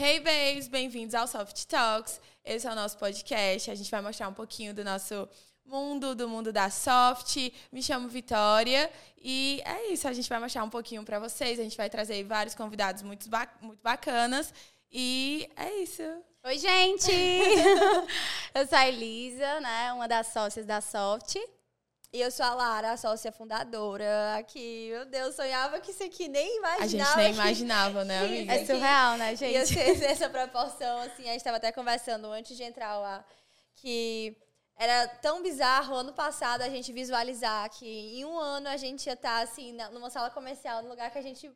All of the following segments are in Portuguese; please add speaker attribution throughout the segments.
Speaker 1: Hey babes, bem-vindos ao Soft Talks. Esse é o nosso podcast. A gente vai mostrar um pouquinho do nosso mundo, do mundo da soft. Me chamo Vitória e é isso. A gente vai mostrar um pouquinho para vocês. A gente vai trazer vários convidados muito, ba muito bacanas e é isso.
Speaker 2: Oi, gente! eu sou a Elisa, né? Uma das sócias da Soft. E eu sou a Lara, a sócia fundadora aqui. Meu Deus, sonhava que isso aqui nem imaginava.
Speaker 1: A gente nem imaginava, né, amiga?
Speaker 2: É surreal, né, gente?
Speaker 3: Ia ser essa proporção, assim. A gente estava até conversando antes de entrar lá, que era tão bizarro ano passado a gente visualizar que em um ano a gente ia estar, assim, numa sala comercial, no lugar que a gente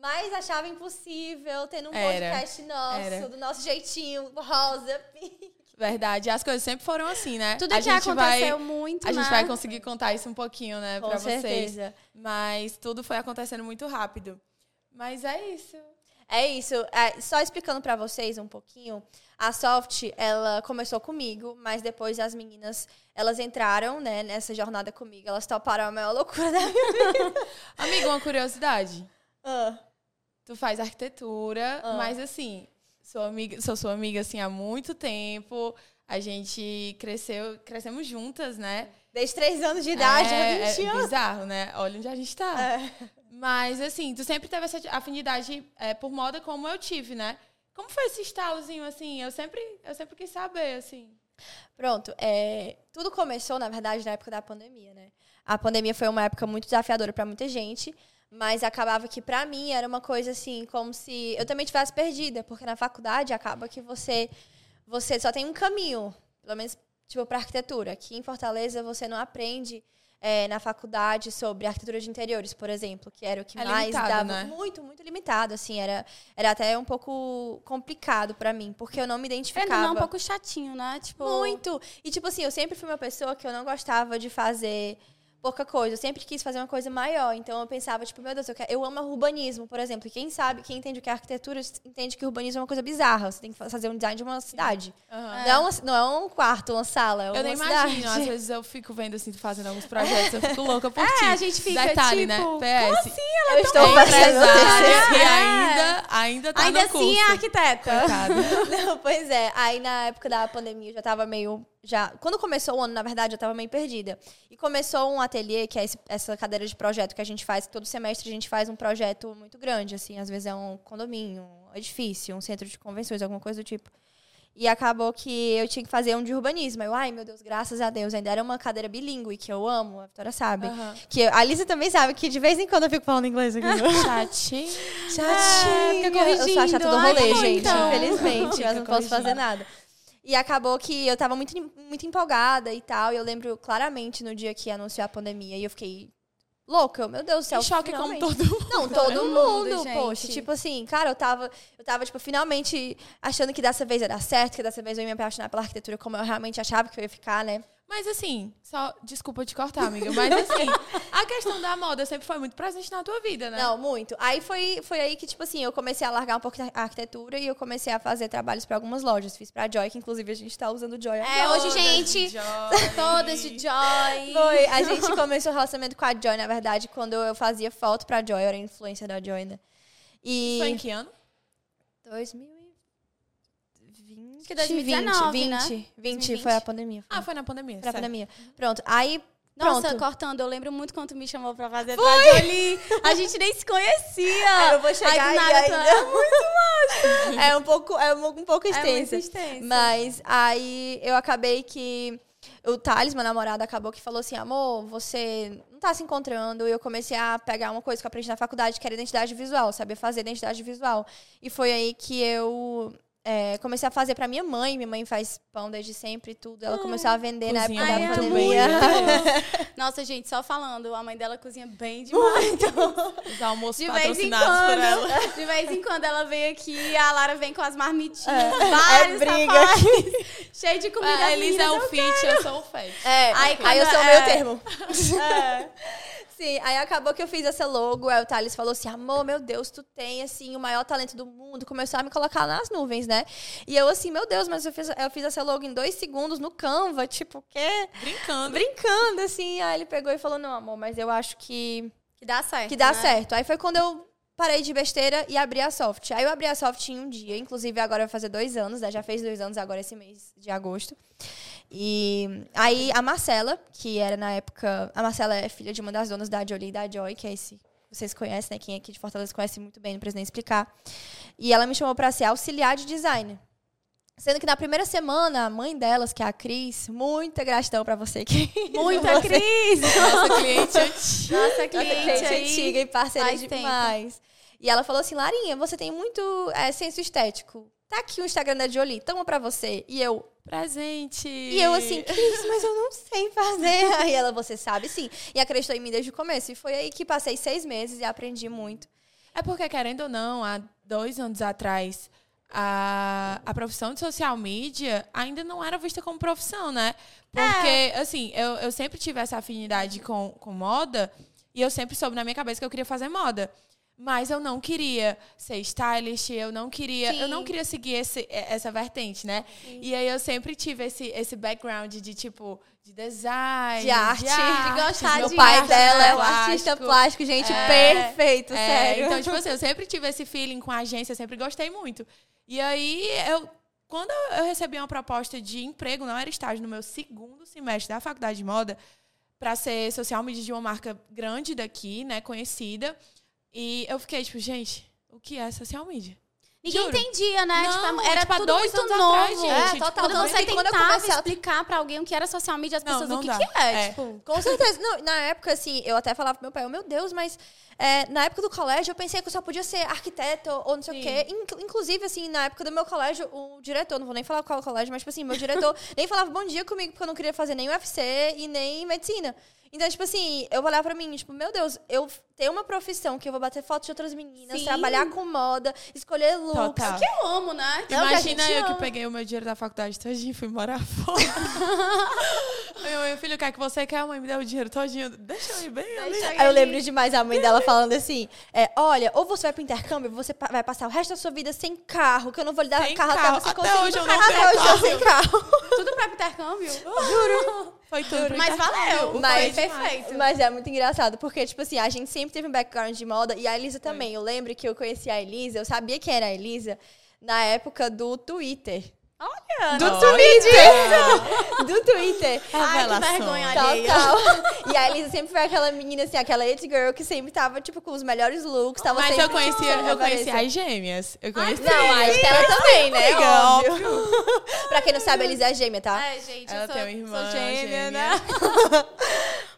Speaker 3: mais achava impossível, tendo um era, podcast nosso, era. do nosso jeitinho, rosa, pink.
Speaker 1: Verdade. As coisas sempre foram assim, né?
Speaker 2: Tudo a que aconteceu vai, muito,
Speaker 1: A né? gente vai conseguir contar isso um pouquinho, né, Com pra certeza. vocês. Mas tudo foi acontecendo muito rápido. Mas é isso.
Speaker 3: É isso. É, só explicando para vocês um pouquinho, a Soft, ela começou comigo, mas depois as meninas, elas entraram, né, nessa jornada comigo. Elas toparam a maior loucura da minha vida.
Speaker 1: Amiga, uma curiosidade. Uh. Tu faz arquitetura, uh. mas assim, Sou amiga, sou sua amiga assim há muito tempo. A gente cresceu, crescemos juntas, né?
Speaker 3: Desde três anos de idade,
Speaker 1: é, 20 é anos. É bizarro, né? Olha onde a gente tá. É. Mas, assim, tu sempre teve essa afinidade é, por moda como eu tive, né? Como foi esse estalozinho, assim? Eu sempre, eu sempre quis saber, assim.
Speaker 3: Pronto. É, tudo começou, na verdade, na época da pandemia, né? A pandemia foi uma época muito desafiadora para muita gente. Mas acabava que para mim era uma coisa assim, como se eu também tivesse perdida, porque na faculdade acaba que você você só tem um caminho, pelo menos tipo para arquitetura. Aqui em Fortaleza você não aprende é, na faculdade sobre arquitetura de interiores, por exemplo, que era o que é mais dava né? muito, muito limitado, assim, era, era até um pouco complicado para mim, porque eu não me identificava.
Speaker 2: É, não, um pouco chatinho, né?
Speaker 3: Tipo, muito. E tipo assim, eu sempre fui uma pessoa que eu não gostava de fazer pouca coisa. Eu sempre quis fazer uma coisa maior. Então eu pensava, tipo, meu Deus, eu, quero... eu amo urbanismo, por exemplo. E quem sabe, quem entende o que é arquitetura, entende que urbanismo é uma coisa bizarra. Você tem que fazer um design de uma cidade. Uhum. Não, é uma, não é um quarto, uma sala. É uma
Speaker 1: eu nem
Speaker 3: cidade.
Speaker 1: imagino. Às vezes eu fico vendo assim, fazendo alguns projetos, eu fico louca por
Speaker 2: é,
Speaker 1: ti.
Speaker 2: a gente fica,
Speaker 1: Detalhe,
Speaker 2: tipo,
Speaker 1: né? PS.
Speaker 2: Como assim? Ela
Speaker 3: eu estou fazendo
Speaker 1: e é. ainda, ainda tá
Speaker 2: ainda
Speaker 1: no curso.
Speaker 2: assim é arquiteta.
Speaker 3: Não, pois é. Aí na época da pandemia eu já tava meio já quando começou o ano, na verdade, eu estava meio perdida. E começou um ateliê, que é esse, essa cadeira de projeto que a gente faz, que todo semestre a gente faz um projeto muito grande, assim, às vezes é um condomínio, um edifício, um centro de convenções, alguma coisa do tipo. E acabou que eu tinha que fazer um de urbanismo. Eu, ai, meu Deus, graças a Deus. Ainda era uma cadeira bilíngue, que eu amo, a Vitória sabe. Uhum. Que a Lisa também sabe que de vez em quando eu fico falando inglês aqui.
Speaker 1: Chatinha.
Speaker 3: Chatinha.
Speaker 2: É, eu
Speaker 3: sou a chata do rolê,
Speaker 2: ai,
Speaker 3: gente.
Speaker 2: Então.
Speaker 3: Infelizmente, mas não posso fazer nada. E acabou que eu tava muito, muito empolgada e tal. E eu lembro claramente no dia que anunciou a pandemia. E eu fiquei louca. Meu Deus do céu.
Speaker 1: Em choque finalmente. como todo mundo.
Speaker 3: Não, todo mundo, mundo poxa. Tipo assim, cara, eu tava, eu tava, tipo, finalmente achando que dessa vez ia dar certo, que dessa vez eu ia me apaixonar pela arquitetura como eu realmente achava que eu ia ficar, né?
Speaker 1: Mas assim, só desculpa te cortar, amiga, mas assim, a questão da moda sempre foi muito presente na tua vida, né?
Speaker 3: Não, muito. Aí foi, foi aí que, tipo assim, eu comecei a largar um pouco a arquitetura e eu comecei a fazer trabalhos para algumas lojas. Fiz pra Joy, que inclusive a gente tá usando Joy agora.
Speaker 2: É, hoje, gente, todas de Joy.
Speaker 3: Foi. A gente começou o relacionamento com a Joy, na verdade, quando eu fazia foto pra Joy, eu era influência da Joy, né?
Speaker 1: E... Foi em que ano?
Speaker 3: 2000
Speaker 2: Acho que 2019,
Speaker 3: 20,
Speaker 2: né?
Speaker 3: 20, 20 foi a pandemia.
Speaker 1: Foi. Ah, foi na pandemia.
Speaker 3: Foi na pandemia. Pronto. Aí
Speaker 2: nossa,
Speaker 3: Pronto.
Speaker 2: cortando, eu lembro muito quando me chamou pra fazer Foi? ali. A gente nem se conhecia.
Speaker 3: Aí eu vou chegar aí, ainda. É muito massa. É um pouco, é um, um pouco extensa. É
Speaker 2: extensa.
Speaker 3: Mas aí eu acabei que o Thales, meu namorado, acabou que falou assim: amor, você não tá se encontrando. E eu comecei a pegar uma coisa que eu aprendi na faculdade, que era identidade visual, saber fazer identidade visual. E foi aí que eu é, comecei a fazer pra minha mãe. Minha mãe faz pão desde sempre e tudo. Ela começou a vender na época da pandemia.
Speaker 2: Nossa, gente, só falando, a mãe dela cozinha bem demais.
Speaker 1: Os almoços de patrocinados quando, por ela.
Speaker 2: De vez em quando ela vem aqui, a Lara vem com as marmitinhas,
Speaker 3: é,
Speaker 2: vários
Speaker 3: é briga aqui.
Speaker 2: cheio de comida.
Speaker 1: A Elisa é o fit, eu sou o fat.
Speaker 3: É, aí, aí eu sou o meio termo. Sim, aí acabou que eu fiz essa logo, aí o Thales falou assim, amor, meu Deus, tu tem, assim, o maior talento do mundo, começou a me colocar nas nuvens, né? E eu assim, meu Deus, mas eu fiz, eu fiz essa logo em dois segundos no Canva, tipo, o quê?
Speaker 1: Brincando.
Speaker 3: Brincando, assim, aí ele pegou e falou, não, amor, mas eu acho que...
Speaker 2: Que dá certo,
Speaker 3: Que dá
Speaker 2: né?
Speaker 3: certo. Aí foi quando eu parei de besteira e abri a Soft. Aí eu abri a Soft em um dia, inclusive agora vai fazer dois anos, né? Já fez dois anos agora esse mês de agosto. E aí a Marcela, que era na época. A Marcela é filha de uma das donas da Jolie e da Joy, que é esse. Vocês conhecem, né? Quem é aqui de Fortaleza conhece muito bem, não precisa nem explicar. E ela me chamou para ser auxiliar de design. Sendo que na primeira semana, a mãe delas, que é a Cris, muita gratidão para você que.
Speaker 2: Muita Cris!
Speaker 1: Nossa cliente antiga.
Speaker 2: Nossa cliente,
Speaker 3: cliente
Speaker 2: aí.
Speaker 3: antiga e parceira
Speaker 2: faz tempo.
Speaker 3: demais. E ela falou assim: Larinha, você tem muito é, senso estético. Tá aqui o Instagram da Jolie, toma pra você. E eu,
Speaker 1: Presente.
Speaker 3: e eu assim, Cris, mas eu não sei fazer. Aí ela, você sabe sim. E acreditou em mim desde o começo. E foi aí que passei seis meses e aprendi muito.
Speaker 1: É porque, querendo ou não, há dois anos atrás, a, a profissão de social media ainda não era vista como profissão, né? Porque, assim, eu, eu sempre tive essa afinidade com, com moda e eu sempre soube na minha cabeça que eu queria fazer moda. Mas eu não queria ser stylist, eu não queria, eu não
Speaker 2: Sim.
Speaker 1: queria seguir esse, essa vertente, né? E aí eu sempre tive esse, esse background de tipo de design,
Speaker 3: De arte, de
Speaker 2: gostar
Speaker 3: Meu
Speaker 2: de
Speaker 3: pai
Speaker 2: arte,
Speaker 3: dela é um
Speaker 1: plástico.
Speaker 3: artista plástico, gente,
Speaker 1: É,
Speaker 3: perfeito,
Speaker 1: É,
Speaker 3: sério.
Speaker 1: Então, tipo assim, eu sempre tive esse feeling com a agência, sempre gostei muito. E aí, eu, quando eu recebi uma proposta de emprego, não era estágio, no meu segundo semestre da faculdade de moda, para ser social media de uma marca grande daqui, né, conhecida. E eu fiquei, tipo, gente, o que é social media?
Speaker 2: Ninguém
Speaker 1: Juro.
Speaker 2: entendia, né?
Speaker 1: Não,
Speaker 2: tipo, era
Speaker 1: tipo,
Speaker 2: tudo
Speaker 1: dois
Speaker 2: muito
Speaker 1: anos
Speaker 2: novo.
Speaker 1: atrás, gente.
Speaker 3: É,
Speaker 1: Tipo,
Speaker 3: total.
Speaker 2: Quando você
Speaker 3: quando
Speaker 2: tentava
Speaker 3: comecei
Speaker 2: explicar pra alguém o que era social media, as
Speaker 1: Não,
Speaker 2: pessoas,
Speaker 1: não
Speaker 2: o que,
Speaker 1: dá.
Speaker 2: que é?
Speaker 1: É.
Speaker 2: Tipo,
Speaker 3: Com certeza. Não, na época, assim, eu até falava pro meu pai, oh, meu Deus, mas é, na época do colégio eu pensei que eu só podia ser arquiteto ou não sei
Speaker 1: Sim.
Speaker 3: o quê. Inclu- Inclusive, assim, na época do meu colégio, o diretor, não vou nem falar qual colégio, mas, tipo assim, meu diretor nem falava bom dia comigo, porque eu não queria fazer nem UFC e nem medicina. Então, tipo assim, eu olhava pra mim, tipo, meu Deus, eu ter uma profissão que eu vou bater fotos de outras meninas,
Speaker 2: Sim.
Speaker 3: trabalhar com moda, escolher looks.
Speaker 1: Total.
Speaker 2: que eu amo, né?
Speaker 3: Não, que a
Speaker 1: Imagina
Speaker 3: gente
Speaker 1: eu que peguei o meu dinheiro da faculdade todinho e fui morar fora. meu, meu filho, o que é que você quer? A mãe me deu o dinheiro todinho. Deixa eu ir bem ali.
Speaker 3: Aí eu lembro demais a mãe dela falando assim: é, olha, ou você vai pro intercâmbio, você vai passar o resto da sua vida sem carro, que eu não vou lhe dar
Speaker 1: Sem
Speaker 3: carro,
Speaker 1: carro.
Speaker 3: até você
Speaker 1: Até
Speaker 3: conseguir.
Speaker 1: hoje eu não
Speaker 3: Até
Speaker 1: tenho
Speaker 3: hoje eu
Speaker 1: carro.
Speaker 3: sem carro.
Speaker 2: Tudo pra intercâmbio.
Speaker 1: Foi tudo
Speaker 2: Mas valeu.
Speaker 3: Mas-
Speaker 2: Foi perfeito.
Speaker 3: Mas é muito engraçado, porque, tipo assim, a gente sempre teve um background de moda, e a Elisa também. Eu lembro que eu conheci a Elisa, eu sabia quem era a Elisa na época do Twitter.
Speaker 2: Olha,
Speaker 3: Do
Speaker 1: Olha!
Speaker 3: Twitter! do Twitter.
Speaker 2: Ai, que vergonha alheia.
Speaker 3: Total. E a Elisa sempre foi aquela menina, assim, aquela it girl que sempre tava, tipo, com os melhores looks. Tava
Speaker 1: Mas eu conhecia,
Speaker 3: tipo,
Speaker 1: eu conheci
Speaker 3: referência.
Speaker 1: as gêmeas. Eu conheci.
Speaker 3: Não, a Estela também, né?
Speaker 1: Amiga,
Speaker 3: Óbvio. pra quem não sabe, a Elisa é gêmea, tá?
Speaker 2: É, gente,
Speaker 1: Ela
Speaker 2: eu sou,
Speaker 1: tem uma irmã
Speaker 2: sou gêmea,
Speaker 1: gêmea.
Speaker 2: né?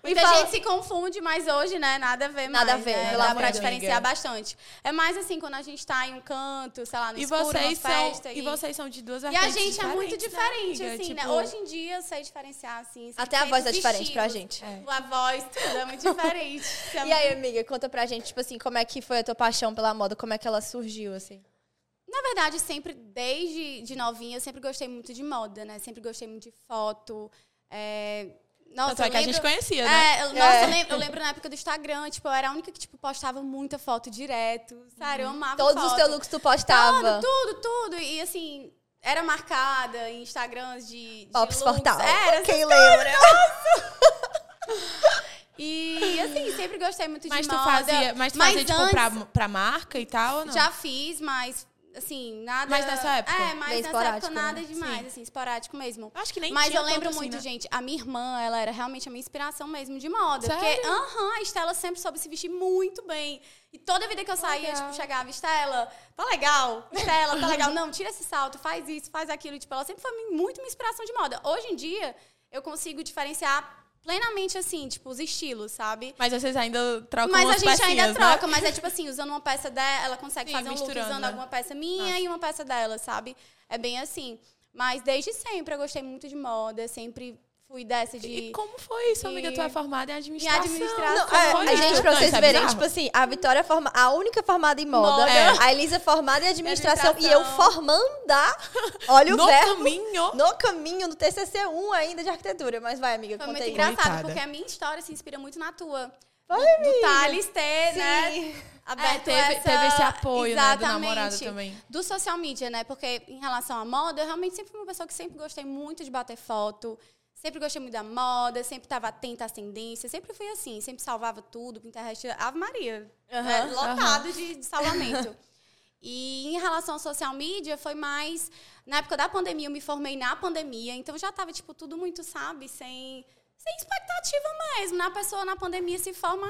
Speaker 3: E
Speaker 2: Muita
Speaker 3: fala-
Speaker 2: gente se confunde, mas hoje, né, nada a ver
Speaker 3: Nada
Speaker 2: mais.
Speaker 3: a ver,
Speaker 2: né? Dá
Speaker 3: amor
Speaker 2: pra diferenciar bastante. É mais assim, quando a gente tá em um canto, sei lá, no
Speaker 1: E
Speaker 2: escuro,
Speaker 1: vocês
Speaker 2: numa
Speaker 1: são,
Speaker 2: festa.
Speaker 1: e vocês são de duas
Speaker 2: E a gente é muito diferente,
Speaker 1: né, amiga?
Speaker 2: assim, né?
Speaker 1: Tipo,
Speaker 2: Hoje em dia eu sei diferenciar, assim.
Speaker 3: Até a voz é
Speaker 2: 100%
Speaker 3: diferente pra gente.
Speaker 1: É.
Speaker 2: A voz, tudo é muito diferente. É
Speaker 3: E aí, amiga, conta pra gente, tipo assim, como é que foi a tua paixão pela moda? Como é que ela surgiu, assim?
Speaker 2: Na verdade, sempre, desde de novinha, eu sempre gostei muito de moda, né? Sempre gostei muito de foto. É... Nossa,
Speaker 1: Tanto é que a
Speaker 2: lembro...
Speaker 1: gente conhecia, né?
Speaker 2: É, eu- nossa,
Speaker 3: É.
Speaker 2: Eu, lembro, eu lembro na época do Instagram, tipo, eu era a única que, tipo, postava muita foto direto. Sério, eu amava
Speaker 3: Todos os
Speaker 2: foto.
Speaker 3: teus looks tu postava.
Speaker 2: Tudo, tudo, tudo. E assim, era marcada em Instagrams de, de
Speaker 3: Ops
Speaker 2: looks.
Speaker 3: Portal.
Speaker 2: Era,
Speaker 3: Quem lembra?
Speaker 2: E assim, sempre gostei muito
Speaker 1: Mas
Speaker 2: de
Speaker 1: tu
Speaker 2: moda.
Speaker 1: fazia, mas tu
Speaker 2: Mas
Speaker 1: fazia, tipo,
Speaker 2: antes-
Speaker 1: pra, pra marca e tal, ou não?
Speaker 2: Já fiz, mas assim, nada.
Speaker 1: Mas nessa época?
Speaker 2: É, mas
Speaker 3: Bem
Speaker 2: nessa
Speaker 3: esporádico,
Speaker 2: época nada
Speaker 3: né?
Speaker 2: demais,
Speaker 1: Sim.
Speaker 2: assim, esporádico mesmo.
Speaker 1: Eu acho que nem
Speaker 2: Mas
Speaker 1: tinha
Speaker 2: eu lembro
Speaker 1: assim,
Speaker 2: muito,
Speaker 1: né?
Speaker 2: gente, a minha irmã, ela era realmente a minha inspiração mesmo de moda.
Speaker 1: Sério?
Speaker 2: Porque, aham, a Estela sempre soube se vestir muito bem. E toda vida que eu saía,
Speaker 1: Legal.
Speaker 2: tipo, chegava, Estela, tá legal, Estela, tá legal. Não, tira esse salto, faz isso, faz aquilo. Tipo, ela sempre foi muito minha inspiração de moda. Hoje em dia, eu consigo diferenciar plenamente, assim, tipo, os estilos, sabe?
Speaker 1: Mas vocês ainda trocam
Speaker 2: Mas a gente ainda
Speaker 1: pecinhas,
Speaker 2: troca,
Speaker 1: né?
Speaker 2: mas é tipo assim, usando uma peça dela, ela consegue
Speaker 1: Sim,
Speaker 2: fazer um look usando
Speaker 1: né?
Speaker 2: alguma peça minha e uma peça dela, sabe? É bem assim. Mas desde sempre eu gostei muito de moda, sempre fui dessa de.
Speaker 1: E como foi isso, amiga? Tu é formada em administração.
Speaker 2: administração.
Speaker 3: Não, é, a gente, pra vocês
Speaker 1: é
Speaker 3: verem, tipo assim, a Vitória é forma, a única formada em moda,
Speaker 2: Moda.
Speaker 1: É.
Speaker 3: a Elisa formada em administração, e eu formanda, olha o
Speaker 1: No
Speaker 3: verbo,
Speaker 1: caminho.
Speaker 3: no caminho, no TCC1 ainda de arquitetura. Mas vai, amiga,
Speaker 2: Foi
Speaker 3: conta
Speaker 2: muito
Speaker 3: aí.
Speaker 2: engraçado,
Speaker 1: Coitada.
Speaker 2: porque a minha história se inspira muito na tua.
Speaker 3: Vai,
Speaker 2: do. Thales ter, né?
Speaker 3: Sim.
Speaker 2: Aberto
Speaker 1: teve-
Speaker 2: essa...
Speaker 1: teve esse apoio, né, do namorado também.
Speaker 2: Do social media, né? Porque em relação à moda, eu realmente sempre fui uma pessoa que sempre gostei muito de bater foto. Sempre gostei muito da moda, sempre estava atenta às tendências, sempre fui assim, sempre salvava tudo, Pinterest, Ave Maria,
Speaker 3: Aham,
Speaker 2: é, lotado de, de salvamento. E em relação ao social media, foi mais. Na época da pandemia, eu me formei na pandemia, então já tava, tipo, tudo muito, sabe, sem, sem expectativa mesmo. Na pessoa na pandemia se forma.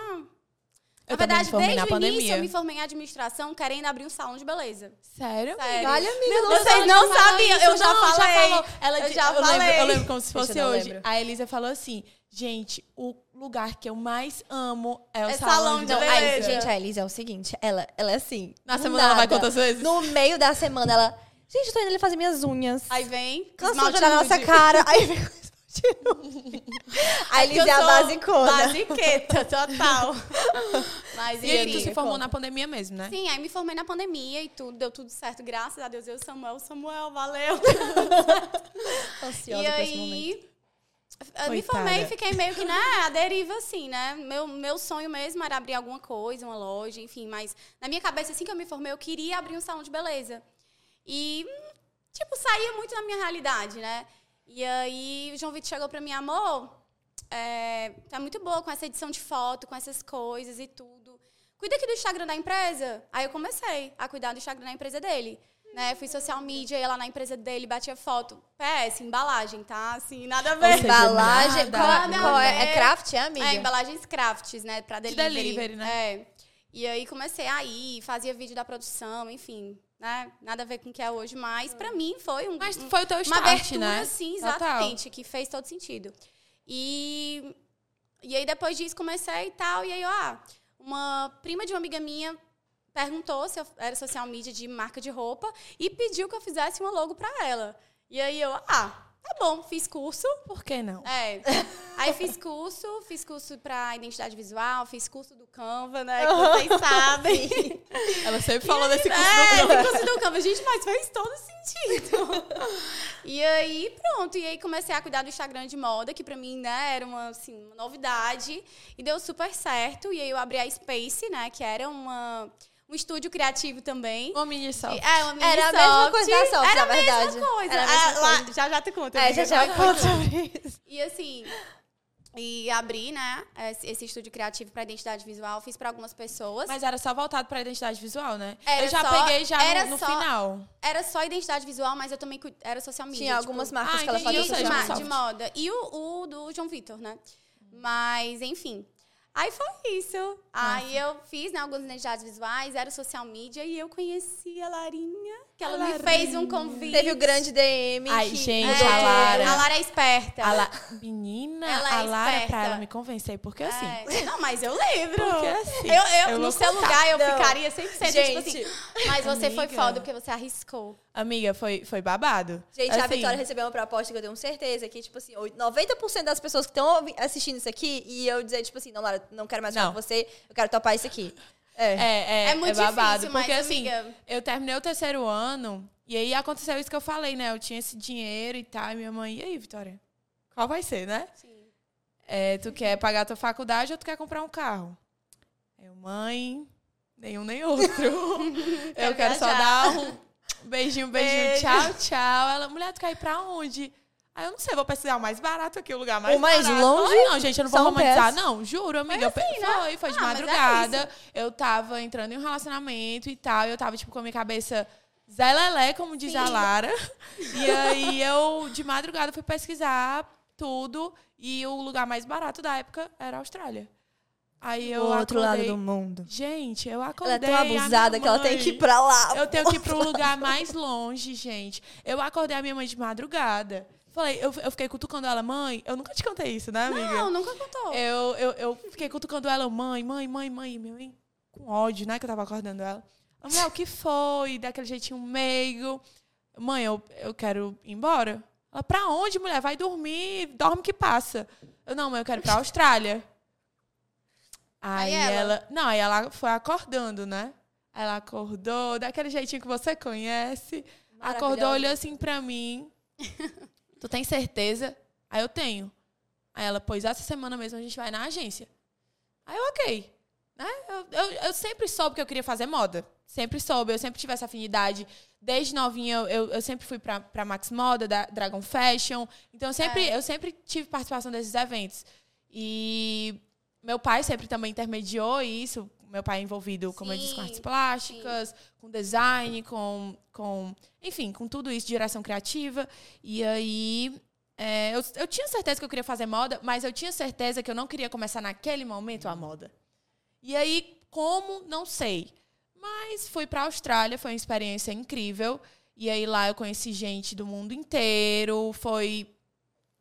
Speaker 1: Eu
Speaker 2: na verdade,
Speaker 1: formei
Speaker 2: desde
Speaker 1: na
Speaker 2: o início
Speaker 1: pandemia.
Speaker 2: eu me formei em administração, querendo abrir um salão de beleza.
Speaker 1: Sério?
Speaker 2: Sério.
Speaker 3: Olha, amiga,
Speaker 2: Meu
Speaker 3: não
Speaker 2: já falou isso,
Speaker 3: eu já
Speaker 1: Não,
Speaker 3: falei.
Speaker 1: falou. Ela
Speaker 3: Eu já
Speaker 1: eu lembro, eu lembro como se fosse
Speaker 3: eu não
Speaker 1: hoje.
Speaker 3: lembro.
Speaker 1: A Elisa falou assim: gente, o lugar que eu mais amo é o
Speaker 2: É
Speaker 1: salão,
Speaker 2: salão
Speaker 1: de
Speaker 3: Não,
Speaker 1: beleza.
Speaker 3: aí, gente, a Elisa é o seguinte, ela, ela é assim.
Speaker 1: Na semana ela vai
Speaker 3: nada,
Speaker 1: quantas vezes?
Speaker 3: No meio da semana, ela. Gente, eu tô indo ali fazer minhas unhas.
Speaker 2: Aí vem.
Speaker 3: Cansou de olhar na nossa cara. Aí vem. A Elisa é a basicona.
Speaker 2: Basiqueta, total. Mas
Speaker 1: E aí, tu se formou
Speaker 3: conta.
Speaker 1: na pandemia mesmo, né?
Speaker 2: Sim, aí me formei na pandemia e tudo, deu tudo certo, graças a Deus. Eu, Samuel, Samuel, valeu.
Speaker 3: Ansiosa
Speaker 2: e
Speaker 3: pra esse momento.
Speaker 2: aí, eu me formei e fiquei meio que, né, a deriva, assim, né? Meu, meu sonho mesmo era abrir alguma coisa, uma loja, enfim. Mas na minha cabeça, assim que eu me formei, eu queria abrir um salão de beleza. E, tipo, saía muito da minha realidade, né? E aí o João Vitor chegou pra mim, amor, é, tá muito boa com essa edição de foto, com essas coisas e tudo. Cuida aqui do Instagram da empresa. Aí eu comecei a cuidar do Instagram da empresa dele. Né? Fui social media, ia lá na empresa dele, batia foto. PS, embalagem, tá? Assim, nada a ver.
Speaker 1: seja,
Speaker 3: Embalagem.
Speaker 1: nada.
Speaker 3: Qual,
Speaker 2: Nada
Speaker 3: qual
Speaker 2: a
Speaker 3: é? É craft, é, amiga?
Speaker 2: É, embalagens crafts, né? Pra
Speaker 1: De
Speaker 2: delivery.
Speaker 1: delivery, né?
Speaker 2: É. E aí comecei a ir, fazia vídeo da produção, enfim, né? Nada a ver com o que é hoje, mas pra mim foi um,
Speaker 1: Mas foi o teu
Speaker 2: uma
Speaker 1: start,
Speaker 2: abertura,
Speaker 1: né?
Speaker 2: sim,
Speaker 1: Total.
Speaker 2: exatamente, que fez todo sentido. E, e aí depois disso comecei e tal, e aí, ó, uma prima de uma amiga minha perguntou se eu era social media de marca de roupa e pediu que eu fizesse uma logo pra ela. E aí eu, ah, tá bom, fiz curso,
Speaker 1: Por que não?
Speaker 2: é. Aí fiz curso, fiz curso pra identidade visual, fiz curso do Canva, né? Que vocês sabem.
Speaker 1: Ela sempre falou desse curso
Speaker 2: É,
Speaker 1: do
Speaker 2: esse curso do Canva, gente, mas fez todo sentido. E aí, pronto. E aí comecei a cuidar do Instagram de moda, que pra mim, né, era uma, assim, uma novidade. E deu super certo. E aí eu abri a Space, né, que era uma, um estúdio criativo também.
Speaker 1: Uma mini só.
Speaker 2: É, uma mini
Speaker 3: Era a mesma
Speaker 2: soft.
Speaker 3: coisa da Soft,
Speaker 2: Era
Speaker 3: na
Speaker 2: a mesma
Speaker 3: verdade.
Speaker 2: coisa.
Speaker 3: Era a mesma
Speaker 2: Ah, lá-
Speaker 3: coisa.
Speaker 2: já já te conto.
Speaker 3: É, já já conta sobre isso.
Speaker 2: E assim, e abri, né, esse, esse estúdio criativo para identidade visual, fiz para algumas pessoas.
Speaker 1: Mas era só voltado pra identidade visual, né?
Speaker 2: Era
Speaker 1: eu já
Speaker 2: só-
Speaker 1: peguei já
Speaker 2: era
Speaker 1: no, no
Speaker 2: só-
Speaker 1: final.
Speaker 2: Era só identidade visual, mas eu também era social media.
Speaker 3: Tinha
Speaker 2: tipo,
Speaker 3: algumas marcas
Speaker 1: ah,
Speaker 3: que ela fazia
Speaker 2: de,
Speaker 3: media.
Speaker 2: de moda. E o, o do João Vitor, né? Mas, enfim. Aí foi isso. Aí eu fiz né, algumas identidades visuais, era social media, e eu conheci a Larinha, que ela
Speaker 1: A
Speaker 2: me fez um convite.
Speaker 3: Teve o grande DM.
Speaker 1: Ai,
Speaker 3: que
Speaker 1: gente,
Speaker 3: mudou
Speaker 1: a. Lara.
Speaker 2: A Lara é esperta.
Speaker 1: A La... Menina,
Speaker 2: Ela é
Speaker 1: a Lara, pra
Speaker 2: esperta.
Speaker 1: ela me convencer, porque assim.
Speaker 2: É. Não, mas eu lembro.
Speaker 1: Porque assim,
Speaker 2: Eu, eu,
Speaker 1: eu
Speaker 2: no seu
Speaker 1: contar.
Speaker 2: lugar, eu
Speaker 3: Não.
Speaker 2: ficaria 100%,
Speaker 3: Gente,
Speaker 2: tipo assim. Mas você foi
Speaker 1: amiga.
Speaker 2: foda porque você arriscou.
Speaker 1: Amiga, foi, foi babado.
Speaker 3: Gente, a
Speaker 1: Assim,
Speaker 3: Vitória recebeu uma proposta que eu tenho certeza que, tipo assim, 90% das pessoas que estão assistindo isso aqui e eu dizer, tipo assim, não, Lara, não quero mais falar com você, eu quero topar isso aqui. É.
Speaker 1: É, é,
Speaker 2: É muito
Speaker 1: babado.
Speaker 2: difícil,
Speaker 1: porque
Speaker 2: mas,
Speaker 1: assim,
Speaker 2: amiga-
Speaker 1: eu terminei o terceiro ano e aí aconteceu isso que eu falei, né? Eu tinha esse dinheiro e tal, e minha mãe, e aí, Vitória? Qual vai ser, né?
Speaker 2: Sim.
Speaker 1: É, tu quer pagar a tua faculdade ou tu quer comprar um carro? Eu, mãe, nenhum nem outro. eu
Speaker 2: Quero
Speaker 1: só dar um beijinho, beijinho,
Speaker 2: Beijo.
Speaker 1: tchau, tchau. Ela, mulher, tu quer ir pra onde? Aí eu não sei, vou pesquisar o mais barato aqui, o lugar mais
Speaker 3: O mais
Speaker 1: barato.
Speaker 3: longe?
Speaker 1: Não, gente, eu não vou
Speaker 3: São
Speaker 1: romantizar,
Speaker 3: pés.
Speaker 1: não, juro, amiga. eu pe- Foi, foi de
Speaker 2: Ah, mas é
Speaker 1: madrugada. eu tava entrando em um relacionamento e tal, e eu tava, tipo, com a minha cabeça Zé Lelé, como diz a
Speaker 2: Sim.
Speaker 1: Lara. E aí eu, de madrugada, fui pesquisar tudo, e o lugar mais barato da época era a Austrália. Aí eu
Speaker 3: o outro lado
Speaker 1: acordei-
Speaker 3: do mundo.
Speaker 1: Gente, eu
Speaker 3: Ela
Speaker 1: acordei.
Speaker 3: é tão
Speaker 1: a
Speaker 3: abusada que ela tem que ir pra lá.
Speaker 1: eu tenho que ir pro lugar mais longe, gente. Eu acordei a minha mãe de madrugada. Falei, eu, eu fiquei cutucando ela, mãe. Eu nunca te contei isso, né, amiga?
Speaker 2: Não, nunca contou.
Speaker 1: Eu, eu, eu fiquei cutucando ela, mãe, mãe, mãe, mãe. Minha mãe com ódio, né, que eu tava acordando ela. A mulher, o que foi? Daquele jeitinho meigo. Mãe, eu, eu quero ir embora. Ela, pra onde, mulher? Vai dormir, dorme que passa. Eu, não, mãe, eu quero ir pra Austrália. Aí,
Speaker 2: Aí
Speaker 1: ela...
Speaker 2: ela?
Speaker 1: Não, aí ela foi acordando, né? Ela acordou, daquele jeitinho que você conhece. Acordou, olhou assim pra mim. tu tem certeza? Aí eu tenho. Aí ela, pois essa semana mesmo a gente vai na agência. Aí eu, ok. Né? Eu, eu, eu sempre soube que eu queria fazer moda. sempre soube, eu sempre tive essa afinidade. Desde novinha, eu, eu, sempre fui pra, pra Max Moda, da Dragon Fashion. Então, eu sempre,
Speaker 2: É.
Speaker 1: eu sempre tive participação desses eventos. E meu pai sempre também intermediou isso. Meu pai é envolvido, como eu disse, com
Speaker 2: Sim,
Speaker 1: artes plásticas, com design, com, com. Enfim, com tudo isso, direção criativa. E aí. é, eu, eu tinha certeza que eu queria fazer moda, mas eu tinha certeza que eu não queria começar naquele momento a moda. E aí, como? Não sei. Mas fui pra Austrália, foi uma experiência incrível. E aí lá eu conheci gente do mundo inteiro. Foi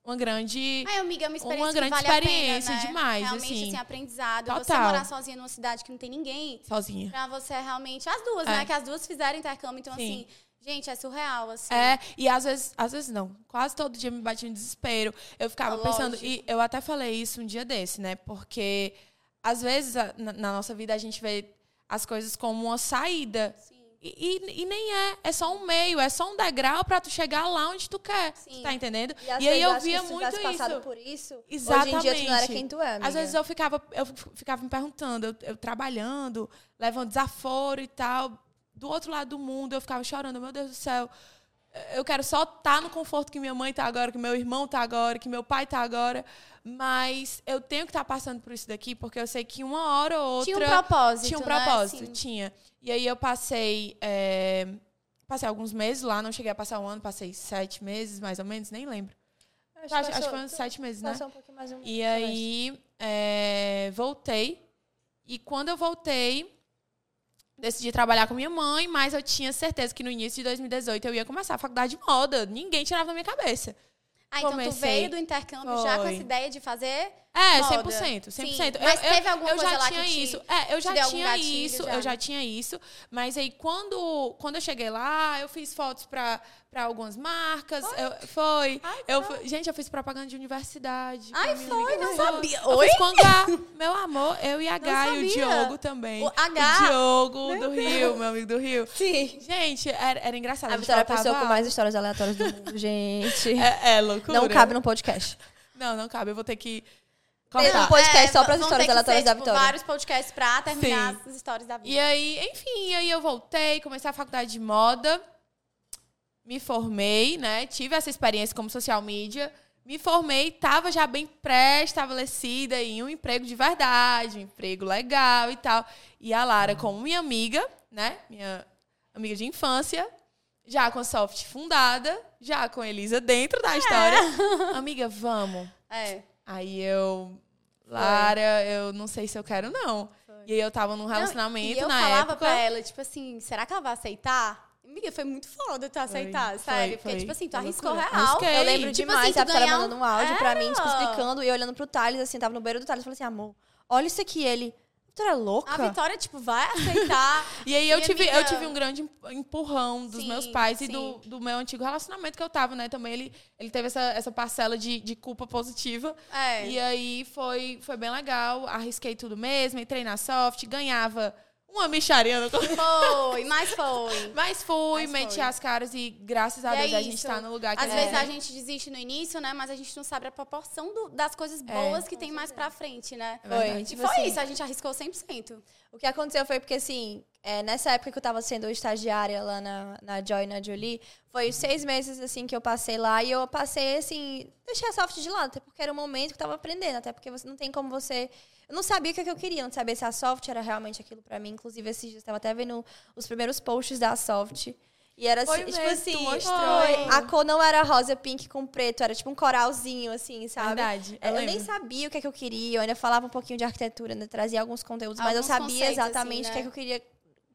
Speaker 1: uma grande.
Speaker 2: Ai, amiga, é uma experiência
Speaker 1: Uma grande
Speaker 2: vale
Speaker 1: experiência
Speaker 2: pena, né?
Speaker 1: demais,
Speaker 2: Realmente,
Speaker 1: assim.
Speaker 2: assim, aprendizado. Você
Speaker 1: Total.
Speaker 2: morar sozinha numa cidade que não tem ninguém,
Speaker 1: Sozinha.
Speaker 2: pra você realmente... As duas,
Speaker 1: É.
Speaker 2: né? Que as duas fizeram intercâmbio. Então,
Speaker 1: Sim.
Speaker 2: assim, gente, é surreal, assim.
Speaker 1: É, e às vezes, às vezes não. Quase todo dia me batia um desespero. Eu ficava
Speaker 2: Ah,
Speaker 1: pensando,
Speaker 2: lógico.
Speaker 1: e eu até falei isso um dia desse, né? Porque às vezes na, na nossa vida a gente vê as coisas como uma saída.
Speaker 2: Sim.
Speaker 1: E, e- e nem é. É só um meio, é só um degrau pra tu chegar lá onde tu quer.
Speaker 2: Sim.
Speaker 1: Tá entendendo?
Speaker 3: E,
Speaker 1: E, aí eu via
Speaker 3: tu
Speaker 1: muito
Speaker 3: tivesse passado
Speaker 1: isso.
Speaker 3: por isso, hoje em
Speaker 1: Exatamente.
Speaker 3: dia tu não era quem tu é, amiga.
Speaker 1: Às vezes eu ficava, eu ficava me perguntando, eu, eu trabalhando, levando desaforo e tal, do outro lado do mundo, eu ficava chorando, meu Deus do céu. Eu quero só estar no conforto que minha mãe tá agora, que meu irmão tá agora, que meu pai tá agora. Mas eu tenho que estar passando por isso daqui, porque eu sei que uma hora ou outra.
Speaker 2: Tinha um propósito,
Speaker 1: Tinha um
Speaker 2: né?
Speaker 1: propósito,
Speaker 2: Assim,
Speaker 1: tinha. E aí eu passei. é, passei alguns meses lá, não cheguei a passar um ano, passei sete meses, mais ou menos, nem lembro.
Speaker 3: Acho,
Speaker 1: Acho, acho que foi uns sete meses, né?
Speaker 3: passou um pouquinho mais um
Speaker 1: E aí, é, voltei. E quando eu voltei, decidi trabalhar com minha mãe, mas eu tinha certeza que no início de 2018 eu ia começar a faculdade de moda. Ninguém tirava da minha cabeça.
Speaker 2: Ah, então tu
Speaker 1: comecei.
Speaker 2: veio do intercâmbio já com
Speaker 1: Foi.
Speaker 2: essa ideia de fazer
Speaker 1: É,
Speaker 2: Moda.
Speaker 1: 100%, 100%.
Speaker 2: Sim,
Speaker 1: Eu-
Speaker 2: mas
Speaker 1: eu,
Speaker 2: teve alguma
Speaker 1: eu
Speaker 2: coisa
Speaker 1: já
Speaker 2: lá
Speaker 1: tinha
Speaker 2: que te-
Speaker 1: isso. É, eu
Speaker 2: te
Speaker 1: já tinha isso,
Speaker 2: já?
Speaker 1: eu já tinha isso. Mas aí, quando, quando eu cheguei lá, eu fiz fotos pra, pra algumas marcas. Eu, foi. eu, fui- gente, eu fiz propaganda de universidade.
Speaker 2: Ai, foi? Não sabia.
Speaker 1: Eu
Speaker 2: Oi?
Speaker 1: fiz com a H, meu amor. Eu e a H e o. Diogo também.
Speaker 2: O H?
Speaker 1: Diogo do Rio, meu amigo do Rio.
Speaker 3: Sim.
Speaker 1: Gente, era, era engraçado.
Speaker 3: A
Speaker 1: gente
Speaker 3: Vitória é a pessoa com mais histórias aleatórias do mundo, gente.
Speaker 1: É, é loucura.
Speaker 3: Não cabe no podcast.
Speaker 1: Não, não cabe. Eu vou ter que
Speaker 3: Tem um
Speaker 1: cortar.
Speaker 3: podcast só
Speaker 2: É,
Speaker 3: pras
Speaker 2: vão
Speaker 3: histórias
Speaker 2: ter que
Speaker 3: aleatórias
Speaker 2: ser,
Speaker 3: da
Speaker 2: tipo,
Speaker 3: Vitória.
Speaker 2: vários podcasts pra terminar
Speaker 1: Sim.
Speaker 2: as histórias da vida.
Speaker 1: E aí, enfim, aí eu voltei, comecei a faculdade de moda, me formei, né? Tive essa experiência como social media, me formei, tava já bem pré-estabelecida em um emprego de verdade, um emprego legal e tal. E a Lara, como minha amiga, né? Minha amiga de infância, já com a Soft fundada, já com a Elisa dentro da história. Amiga, vamos.
Speaker 2: É.
Speaker 1: Aí eu, Lara, eu não sei se eu quero, não. E aí eu tava num relacionamento
Speaker 2: Não, e eu
Speaker 1: na
Speaker 2: falava
Speaker 1: época.
Speaker 2: pra ela, tipo assim, será que ela vai aceitar? Amiga, foi muito foda tu aceitar,
Speaker 1: foi,
Speaker 2: sério. Porque,
Speaker 1: foi.
Speaker 2: tipo assim, tu
Speaker 1: Foi
Speaker 2: arriscou real.
Speaker 1: Arrisquei.
Speaker 3: Eu lembro
Speaker 2: Tipo
Speaker 3: demais,
Speaker 2: assim,
Speaker 3: a
Speaker 2: ganhar
Speaker 3: mandando um áudio pra mim, tipo,
Speaker 2: Era.
Speaker 3: explicando, e olhando pro Thales, assim, tava no beiro do Thales, falei assim, amor, olha isso aqui, ele... Vitória é louca?
Speaker 2: A Vitória, tipo, vai aceitar.
Speaker 1: E aí eu tive, eu
Speaker 2: amiga-
Speaker 1: tive um grande em- empurrão dos
Speaker 2: Sim,
Speaker 1: meus pais e
Speaker 2: sim.
Speaker 1: do, do meu antigo relacionamento que eu tava, né? Também ele, ele teve essa, essa parcela de, de culpa positiva.
Speaker 2: É.
Speaker 1: E aí foi, foi bem legal. Arrisquei tudo mesmo, entrei na soft, ganhava uma micharia no
Speaker 2: Foi, mas foi.
Speaker 1: Mas fui,
Speaker 2: Mas
Speaker 1: gente
Speaker 2: foi.
Speaker 1: as caras e graças a
Speaker 2: E é
Speaker 1: Deus a gente tá no lugar que
Speaker 2: Às
Speaker 1: a
Speaker 2: vezes a gente desiste no início, né? Mas a gente não sabe a proporção do- das coisas boas que tem mais pra frente, né?
Speaker 1: É verdade.
Speaker 2: E
Speaker 3: Tipo
Speaker 2: foi
Speaker 3: assim,
Speaker 2: isso, a gente arriscou 100%.
Speaker 3: O que aconteceu foi porque, assim, é, nessa época que eu tava sendo estagiária lá na, na Joy, na Jolie, foi seis meses, assim, que eu passei lá e eu passei, assim, deixei a soft de lado, até porque era o momento que eu tava aprendendo, até porque você não tem como você... Eu não sabia o que, que eu queria, não sabia se a soft era realmente aquilo pra mim. Inclusive, esses dias eu tava até vendo os primeiros posts da soft. E era
Speaker 1: Foi
Speaker 3: assim, tipo
Speaker 1: mesmo,
Speaker 3: assim,
Speaker 1: mostrou.
Speaker 3: foi. a cor não era rosa pink com preto, era tipo um coralzinho, assim, sabe?
Speaker 1: Verdade, eu
Speaker 3: Eu, nem sabia o que, é que eu queria, eu ainda falava um pouquinho de arquitetura, trazia alguns conteúdos, mas eu
Speaker 2: Alguns
Speaker 3: sabia
Speaker 2: conceitos,
Speaker 3: exatamente
Speaker 2: assim,
Speaker 3: o que, é
Speaker 2: né?
Speaker 3: que eu queria.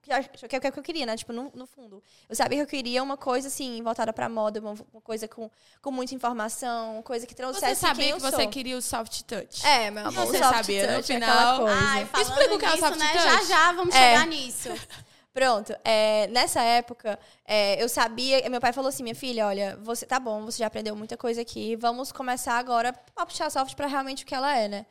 Speaker 3: O que, é que eu queria, né? Tipo, no, no fundo. Eu sabia que eu queria uma coisa, assim, voltada pra moda, uma, uma coisa com, com muita informação, uma coisa que trouxesse
Speaker 1: Você sabia que você
Speaker 3: sou.
Speaker 1: queria o soft touch.
Speaker 3: É, meu amor,
Speaker 1: Você
Speaker 3: o
Speaker 1: sabia, no
Speaker 3: touch,
Speaker 1: final-
Speaker 3: aquela coisa.
Speaker 2: Ai,
Speaker 1: Explica o que é o soft
Speaker 2: né?
Speaker 1: touch.
Speaker 2: Já já vamos
Speaker 3: É.
Speaker 2: chegar nisso.
Speaker 3: Pronto, é, nessa época, é, eu sabia, meu pai falou assim, minha filha, olha, você tá bom, você já aprendeu muita coisa aqui, vamos começar agora a puxar a soft pra realmente o que ela é, né?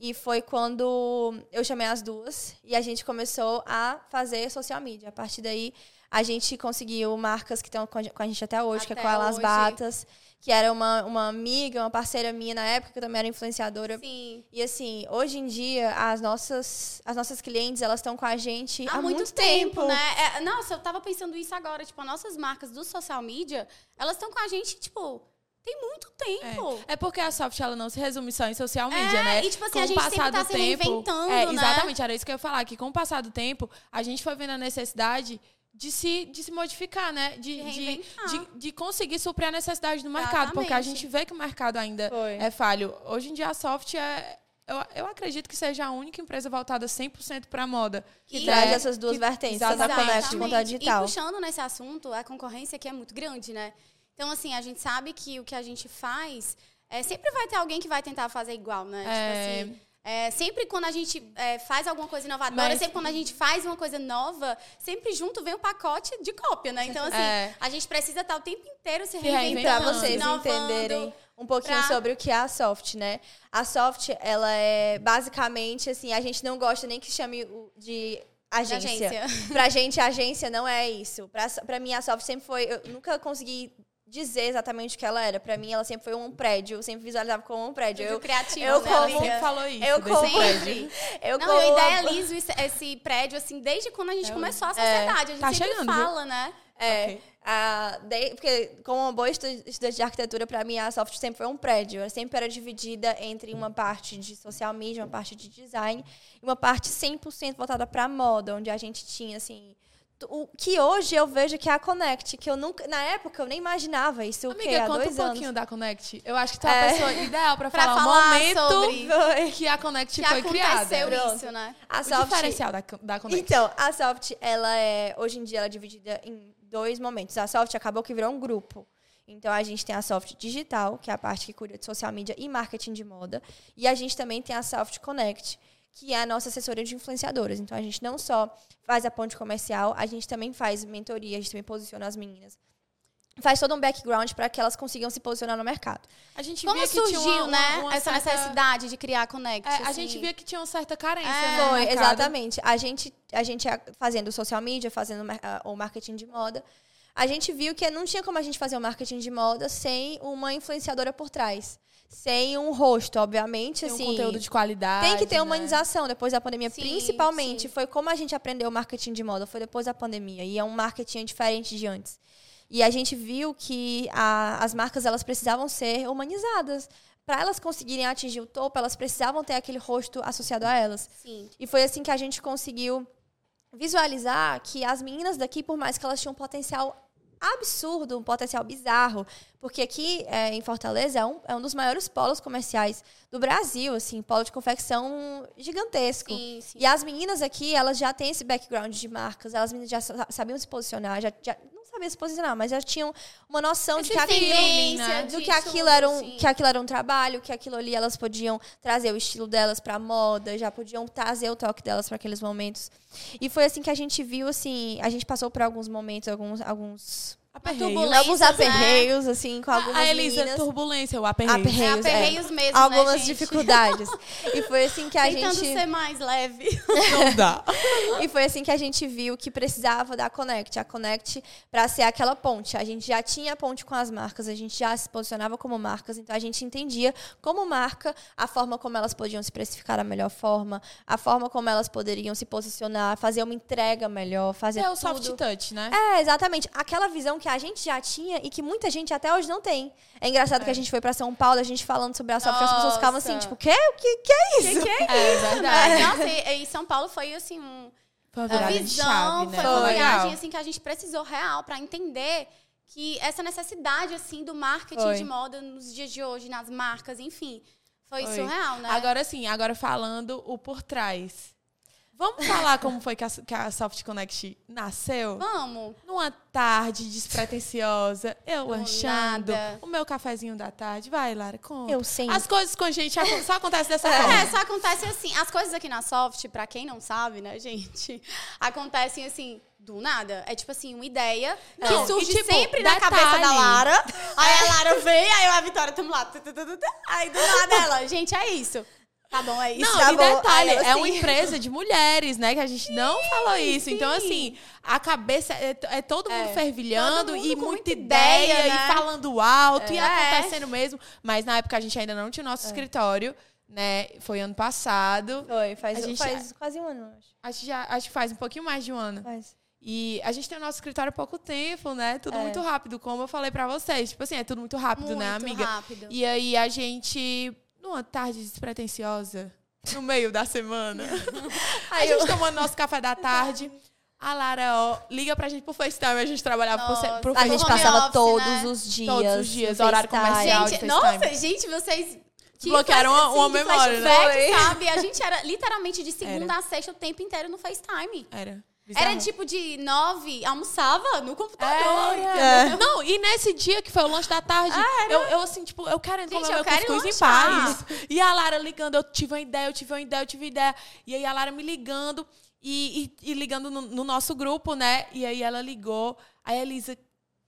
Speaker 3: E foi quando eu chamei as duas e a gente começou a fazer social media. A partir daí, A gente conseguiu marcas que estão com a gente até hoje, que é
Speaker 2: Até
Speaker 3: com a Las
Speaker 2: hoje.
Speaker 3: Batas, que era uma, uma amiga, uma parceira minha na época, que eu também era influenciadora.
Speaker 2: Sim.
Speaker 3: E assim, hoje em dia, as nossas, as nossas clientes, elas estão com a gente
Speaker 2: Há, muito, tempo, né? É, nossa, eu tava pensando isso agora. Tipo, as nossas marcas do social media, elas estão com a gente, tipo, tem muito tempo.
Speaker 1: É porque a soft ela não se resume só em social
Speaker 2: É,
Speaker 1: media, né?
Speaker 2: e, tipo assim,
Speaker 1: Com
Speaker 2: a
Speaker 1: o
Speaker 2: gente sempre
Speaker 1: passar
Speaker 2: tá
Speaker 1: do
Speaker 2: se
Speaker 1: tempo,
Speaker 2: reinventando,
Speaker 1: é,
Speaker 2: né?
Speaker 1: Exatamente, era isso que eu ia falar, que com o passar do tempo, a gente foi vendo a necessidade de se, de se modificar, né? De,
Speaker 2: De
Speaker 1: de, de, conseguir suprir a necessidade do mercado. Porque a
Speaker 2: Exatamente.
Speaker 1: gente vê que o mercado ainda
Speaker 3: Foi.
Speaker 1: é falho. Hoje em dia a soft é. Eu, eu acredito que seja a única empresa voltada 100% para moda.
Speaker 3: Que
Speaker 2: E-
Speaker 3: traz
Speaker 1: é-
Speaker 3: essas duas
Speaker 1: que-
Speaker 3: vertentes, tanto a
Speaker 1: exatamente.
Speaker 3: Connect quanto a digital.
Speaker 2: E puxando nesse assunto, a concorrência aqui é muito grande, né? Então, assim, a gente sabe que o que a gente faz, é, sempre vai ter alguém que vai tentar fazer igual, né?
Speaker 1: É.
Speaker 2: Tipo assim, é, sempre quando a gente é, faz alguma coisa inovadora,
Speaker 1: Mas-
Speaker 2: sempre quando a gente faz uma coisa nova, sempre junto vem um pacote de cópia, né? Então, assim,
Speaker 1: É.
Speaker 2: a gente precisa estar o tempo inteiro se reinventando,
Speaker 1: reinventando,
Speaker 3: vocês
Speaker 2: inovando.
Speaker 3: entenderem um pouquinho
Speaker 2: pra-
Speaker 3: sobre o que é a Soft, né? A Soft, ela é basicamente assim, a gente não gosta nem que chame de agência.
Speaker 2: agência.
Speaker 3: Pra gente, agência não é isso. Pra, pra mim, a Soft sempre foi. Eu nunca consegui dizer exatamente o que ela era. Pra mim, ela sempre foi um prédio. Eu sempre visualizava como um prédio.
Speaker 2: Muito
Speaker 3: Eu,
Speaker 2: criativo,
Speaker 3: eu
Speaker 2: né,
Speaker 3: como-
Speaker 2: amiga?
Speaker 1: Sempre falou isso.
Speaker 3: eu
Speaker 1: desse
Speaker 3: como-
Speaker 1: prédio.
Speaker 3: eu
Speaker 2: Não,
Speaker 3: como-
Speaker 2: eu idealizo esse, esse prédio, assim, desde quando a gente começou a sociedade. a gente
Speaker 1: Tá
Speaker 2: sempre
Speaker 1: chegando, viu?
Speaker 2: fala, né?
Speaker 3: É.
Speaker 1: Ok.
Speaker 3: a- de- porque, como uma boa estu- estudante de arquitetura, pra mim, a Soft sempre foi um prédio. Ela sempre era dividida entre uma parte de social media, uma parte de design, e uma parte 100% voltada pra moda, onde a gente tinha, assim. O que hoje eu vejo que é a Connect, que eu nunca. Na época eu nem imaginava isso. o quê?
Speaker 1: Amiga,
Speaker 3: Há
Speaker 1: conta um
Speaker 3: dois
Speaker 1: pouquinho
Speaker 3: anos.
Speaker 1: da Connect. Eu acho que tu é a
Speaker 3: É.
Speaker 1: pessoa ideal pra,
Speaker 2: Pra
Speaker 1: falar,
Speaker 2: falar
Speaker 1: o momento
Speaker 2: sobre-
Speaker 1: que a Connect
Speaker 2: Que
Speaker 1: foi criada.
Speaker 2: isso, né?
Speaker 3: A
Speaker 1: O
Speaker 3: Soft.
Speaker 1: diferencial da, da Connect.
Speaker 3: Então, a Soft, ela é. Hoje em dia, ela é dividida em dois momentos. A Soft acabou que virou um grupo. Então, a gente tem a Soft Digital, que é a parte que cuida de social media e marketing de moda. E a gente também tem a Soft Connect, que é a nossa assessoria de influenciadoras. Então, a gente não só faz a ponte comercial, a gente também faz mentoria, a gente também posiciona as meninas. Faz todo um background para que elas consigam se posicionar no mercado.
Speaker 1: a gente
Speaker 2: Como
Speaker 1: via que tinha
Speaker 2: surgiu,
Speaker 1: uma,
Speaker 2: né,
Speaker 1: uma- uma
Speaker 2: essa
Speaker 1: certa-
Speaker 2: necessidade de criar Connect?
Speaker 1: É, a
Speaker 2: assim?
Speaker 1: gente via que tinha uma certa carência.
Speaker 2: É.
Speaker 1: né, no
Speaker 3: Foi,
Speaker 1: mercado.
Speaker 3: exatamente. A gente, a gente a- fazendo social media, fazendo mar- a- o marketing de moda, a gente viu que não tinha como a gente fazer o marketing de moda sem uma influenciadora por trás. Sem um rosto, obviamente,
Speaker 1: Tem um
Speaker 3: assim.
Speaker 1: conteúdo de qualidade.
Speaker 3: tem que ter
Speaker 1: né?
Speaker 3: humanização depois da pandemia,
Speaker 2: Sim,
Speaker 3: principalmente.
Speaker 2: sim.
Speaker 3: Foi como a gente aprendeu o marketing de moda, foi depois da pandemia. E é um marketing diferente de antes. E a gente viu que a- as marcas elas precisavam ser humanizadas. Para elas conseguirem atingir o topo, elas precisavam ter aquele rosto associado a elas.
Speaker 2: Sim.
Speaker 3: E foi assim que a gente conseguiu visualizar que as meninas daqui, por mais que elas tinham um potencial absurdo, um potencial bizarro, porque aqui é, em Fortaleza é um, é um dos maiores polos comerciais do Brasil, assim, polo de confecção gigantesco.
Speaker 2: Sim, sim.
Speaker 3: E as meninas aqui, elas já têm esse background de marcas, elas já sa- sabiam se posicionar, já, já não sabiam se posicionar, mas já tinham uma noção de que aquilo,
Speaker 2: feeling, né,
Speaker 3: do que aquilo era um, que aquilo era um trabalho, que aquilo ali elas podiam trazer o estilo delas pra moda, já podiam trazer o toque delas para aqueles momentos. E foi assim que a gente viu assim, a gente passou por alguns momentos, alguns alguns
Speaker 1: Aperreio.
Speaker 2: turbulência.
Speaker 3: alguns
Speaker 2: Turbulências, né?
Speaker 3: aperreios assim com algumas
Speaker 1: A Elisa,
Speaker 3: meninas.
Speaker 1: turbulência, o aperreio.
Speaker 3: Aperreio.
Speaker 2: É
Speaker 3: Aperreios, é.
Speaker 2: aperreios mesmo,
Speaker 3: algumas
Speaker 2: né, gente?
Speaker 3: dificuldades. E foi assim que a
Speaker 2: Tentando
Speaker 3: gente
Speaker 2: ser mais leve.
Speaker 1: Não dá.
Speaker 3: E foi assim que a gente viu que precisava da Connect. A Connect para ser aquela ponte. A gente já tinha a ponte com as marcas, a gente já se posicionava como marcas, então a gente entendia como marca a forma como elas podiam se precificar da melhor forma, a forma como elas poderiam se posicionar, fazer uma entrega melhor, fazer
Speaker 1: É o
Speaker 3: tudo.
Speaker 1: soft touch, né?
Speaker 3: É, exatamente. Aquela visão que a gente já tinha e que muita gente até hoje não tem. É engraçado que a gente foi para São Paulo, a gente falando sobre a Soft, as pessoas ficavam assim, tipo, quê? O que, que é isso?
Speaker 1: É verdade.
Speaker 2: Nossa, e, e São Paulo foi assim um,
Speaker 1: Foi uma virada de
Speaker 2: visão,
Speaker 1: chave, né?
Speaker 2: foi uma
Speaker 3: Foi.
Speaker 2: viagem assim que a gente precisou real pra entender que essa necessidade assim do marketing
Speaker 3: Foi.
Speaker 2: de moda nos dias de hoje, nas marcas, enfim, foi,
Speaker 1: Foi.
Speaker 2: surreal, né?
Speaker 1: Agora sim, agora falando o por trás. Vamos falar como foi que a, que a Soft Connect nasceu?
Speaker 2: Vamos.
Speaker 1: Numa tarde despretensiosa, eu
Speaker 2: Do
Speaker 1: lanchando,
Speaker 2: nada.
Speaker 1: o meu cafezinho da tarde. Vai, Lara, conta.
Speaker 3: Eu sempre.
Speaker 1: As coisas com a gente só acontecem dessa forma.
Speaker 2: É, só acontece assim. As coisas aqui na Soft, pra quem não sabe, né, gente, acontecem assim. Do nada. É tipo assim, uma ideia
Speaker 1: Não,
Speaker 2: que
Speaker 1: e,
Speaker 2: surge
Speaker 1: tipo,
Speaker 2: sempre na
Speaker 1: detalhe.
Speaker 2: cabeça da Lara. Aí a Lara vem, aí eu e a Vitória estamos lá. Aí do nada ela, gente, é isso. Tá bom, é isso.
Speaker 1: Não,
Speaker 3: tá
Speaker 1: e
Speaker 3: bom.
Speaker 1: detalhe,
Speaker 3: eu,
Speaker 1: é uma
Speaker 3: assim-
Speaker 1: empresa de mulheres, né? Que a gente não falou isso. Então, assim, a cabeça é, é todo mundo
Speaker 3: É.
Speaker 1: fervilhando
Speaker 2: Todo mundo
Speaker 1: e muita ideia,
Speaker 2: ideia, né?
Speaker 1: e falando alto e
Speaker 2: É.
Speaker 1: acontecendo mesmo. Mas na época a gente ainda não tinha o
Speaker 3: É.
Speaker 1: nosso escritório, né? Foi ano passado.
Speaker 3: Foi, faz,
Speaker 1: A gente-
Speaker 3: faz quase um ano, acho.
Speaker 1: Acho que, já, acho que faz um pouquinho mais de um ano.
Speaker 3: Faz.
Speaker 1: E a gente tem o nosso escritório há pouco tempo, né? Tudo
Speaker 3: É.
Speaker 1: muito rápido, como eu falei pra vocês. Tipo assim, é tudo muito rápido, né,
Speaker 2: Muito
Speaker 1: amiga?
Speaker 2: rápido.
Speaker 1: E aí a gente, numa tarde despretensiosa, no meio da semana, a
Speaker 3: Aí
Speaker 1: gente
Speaker 3: eu-
Speaker 1: tomando nosso café da tarde, a Lara, ó, liga pra gente por FaceTime, a gente trabalhava por,
Speaker 2: Nossa.
Speaker 1: por
Speaker 3: A gente passava
Speaker 2: office,
Speaker 3: todos
Speaker 2: né?
Speaker 3: os dias.
Speaker 1: Todos os dias, horário comercial.
Speaker 2: Gente,
Speaker 1: de
Speaker 2: nossa, gente, vocês. que
Speaker 1: Bloquearam
Speaker 2: flash-
Speaker 1: uma- memória, né?
Speaker 2: flashback, sabe? A gente era literalmente de segunda a sexta o tempo inteiro no FaceTime.
Speaker 1: Era.
Speaker 2: Era
Speaker 1: bizarro.
Speaker 2: tipo de nove, almoçava no computador.
Speaker 1: Era. Não, e nesse dia que foi o lanche da tarde, eu, eu assim, tipo, eu quero
Speaker 2: Gente,
Speaker 1: comer
Speaker 2: eu
Speaker 1: meu
Speaker 2: quero
Speaker 1: cuscuz em paz. E a Lara ligando, eu tive uma ideia, eu tive uma ideia, eu tive uma ideia. E aí a Lara me ligando e, e- e ligando no, no nosso grupo, né? E aí ela ligou, aí a Elisa,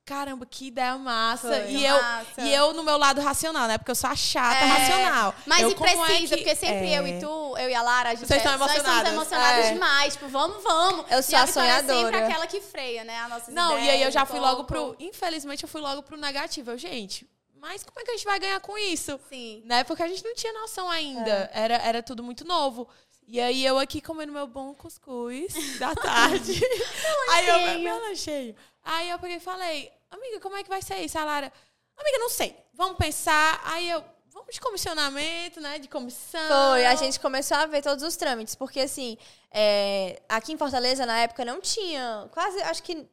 Speaker 1: caramba, que ideia massa.
Speaker 3: Foi.
Speaker 1: E eu,
Speaker 2: Massa.
Speaker 1: e eu no meu lado racional, né? Porque eu sou a chata
Speaker 2: É.
Speaker 1: racional.
Speaker 2: Mas
Speaker 1: eu,
Speaker 2: e
Speaker 1: é
Speaker 2: precisa,
Speaker 1: que-
Speaker 2: porque sempre
Speaker 1: é.
Speaker 2: eu e tu, eu e a Lara, a gente
Speaker 1: Vocês
Speaker 2: é-
Speaker 1: estão
Speaker 2: nós estamos
Speaker 1: emocionadas.
Speaker 2: emocionadas
Speaker 3: É.
Speaker 2: demais. Tipo, vamos, vamos.
Speaker 3: Eu sou
Speaker 2: e a
Speaker 3: a
Speaker 2: Vitória é sempre
Speaker 3: sonhadora.
Speaker 2: aquela que freia, né? A nossa
Speaker 1: Não, e aí eu já fui logo
Speaker 2: pouco.
Speaker 1: pro. Infelizmente, eu fui logo pro negativo. Eu, gente, mas como é que a gente vai ganhar com isso?
Speaker 2: Sim.
Speaker 1: né? Porque a gente não tinha noção ainda. Era, era tudo muito novo. E aí eu aqui comendo meu bom cuscuz da tarde. aí eu meu lanchinho. Aí eu peguei e falei, amiga, como é que vai ser isso? A Lara, amiga, não sei. Vamos pensar. Aí eu, vamos de comissionamento, né? De comissão.
Speaker 3: Foi, a gente começou a ver todos os trâmites, porque assim, é, aqui em Fortaleza, na época, não tinha, quase, acho que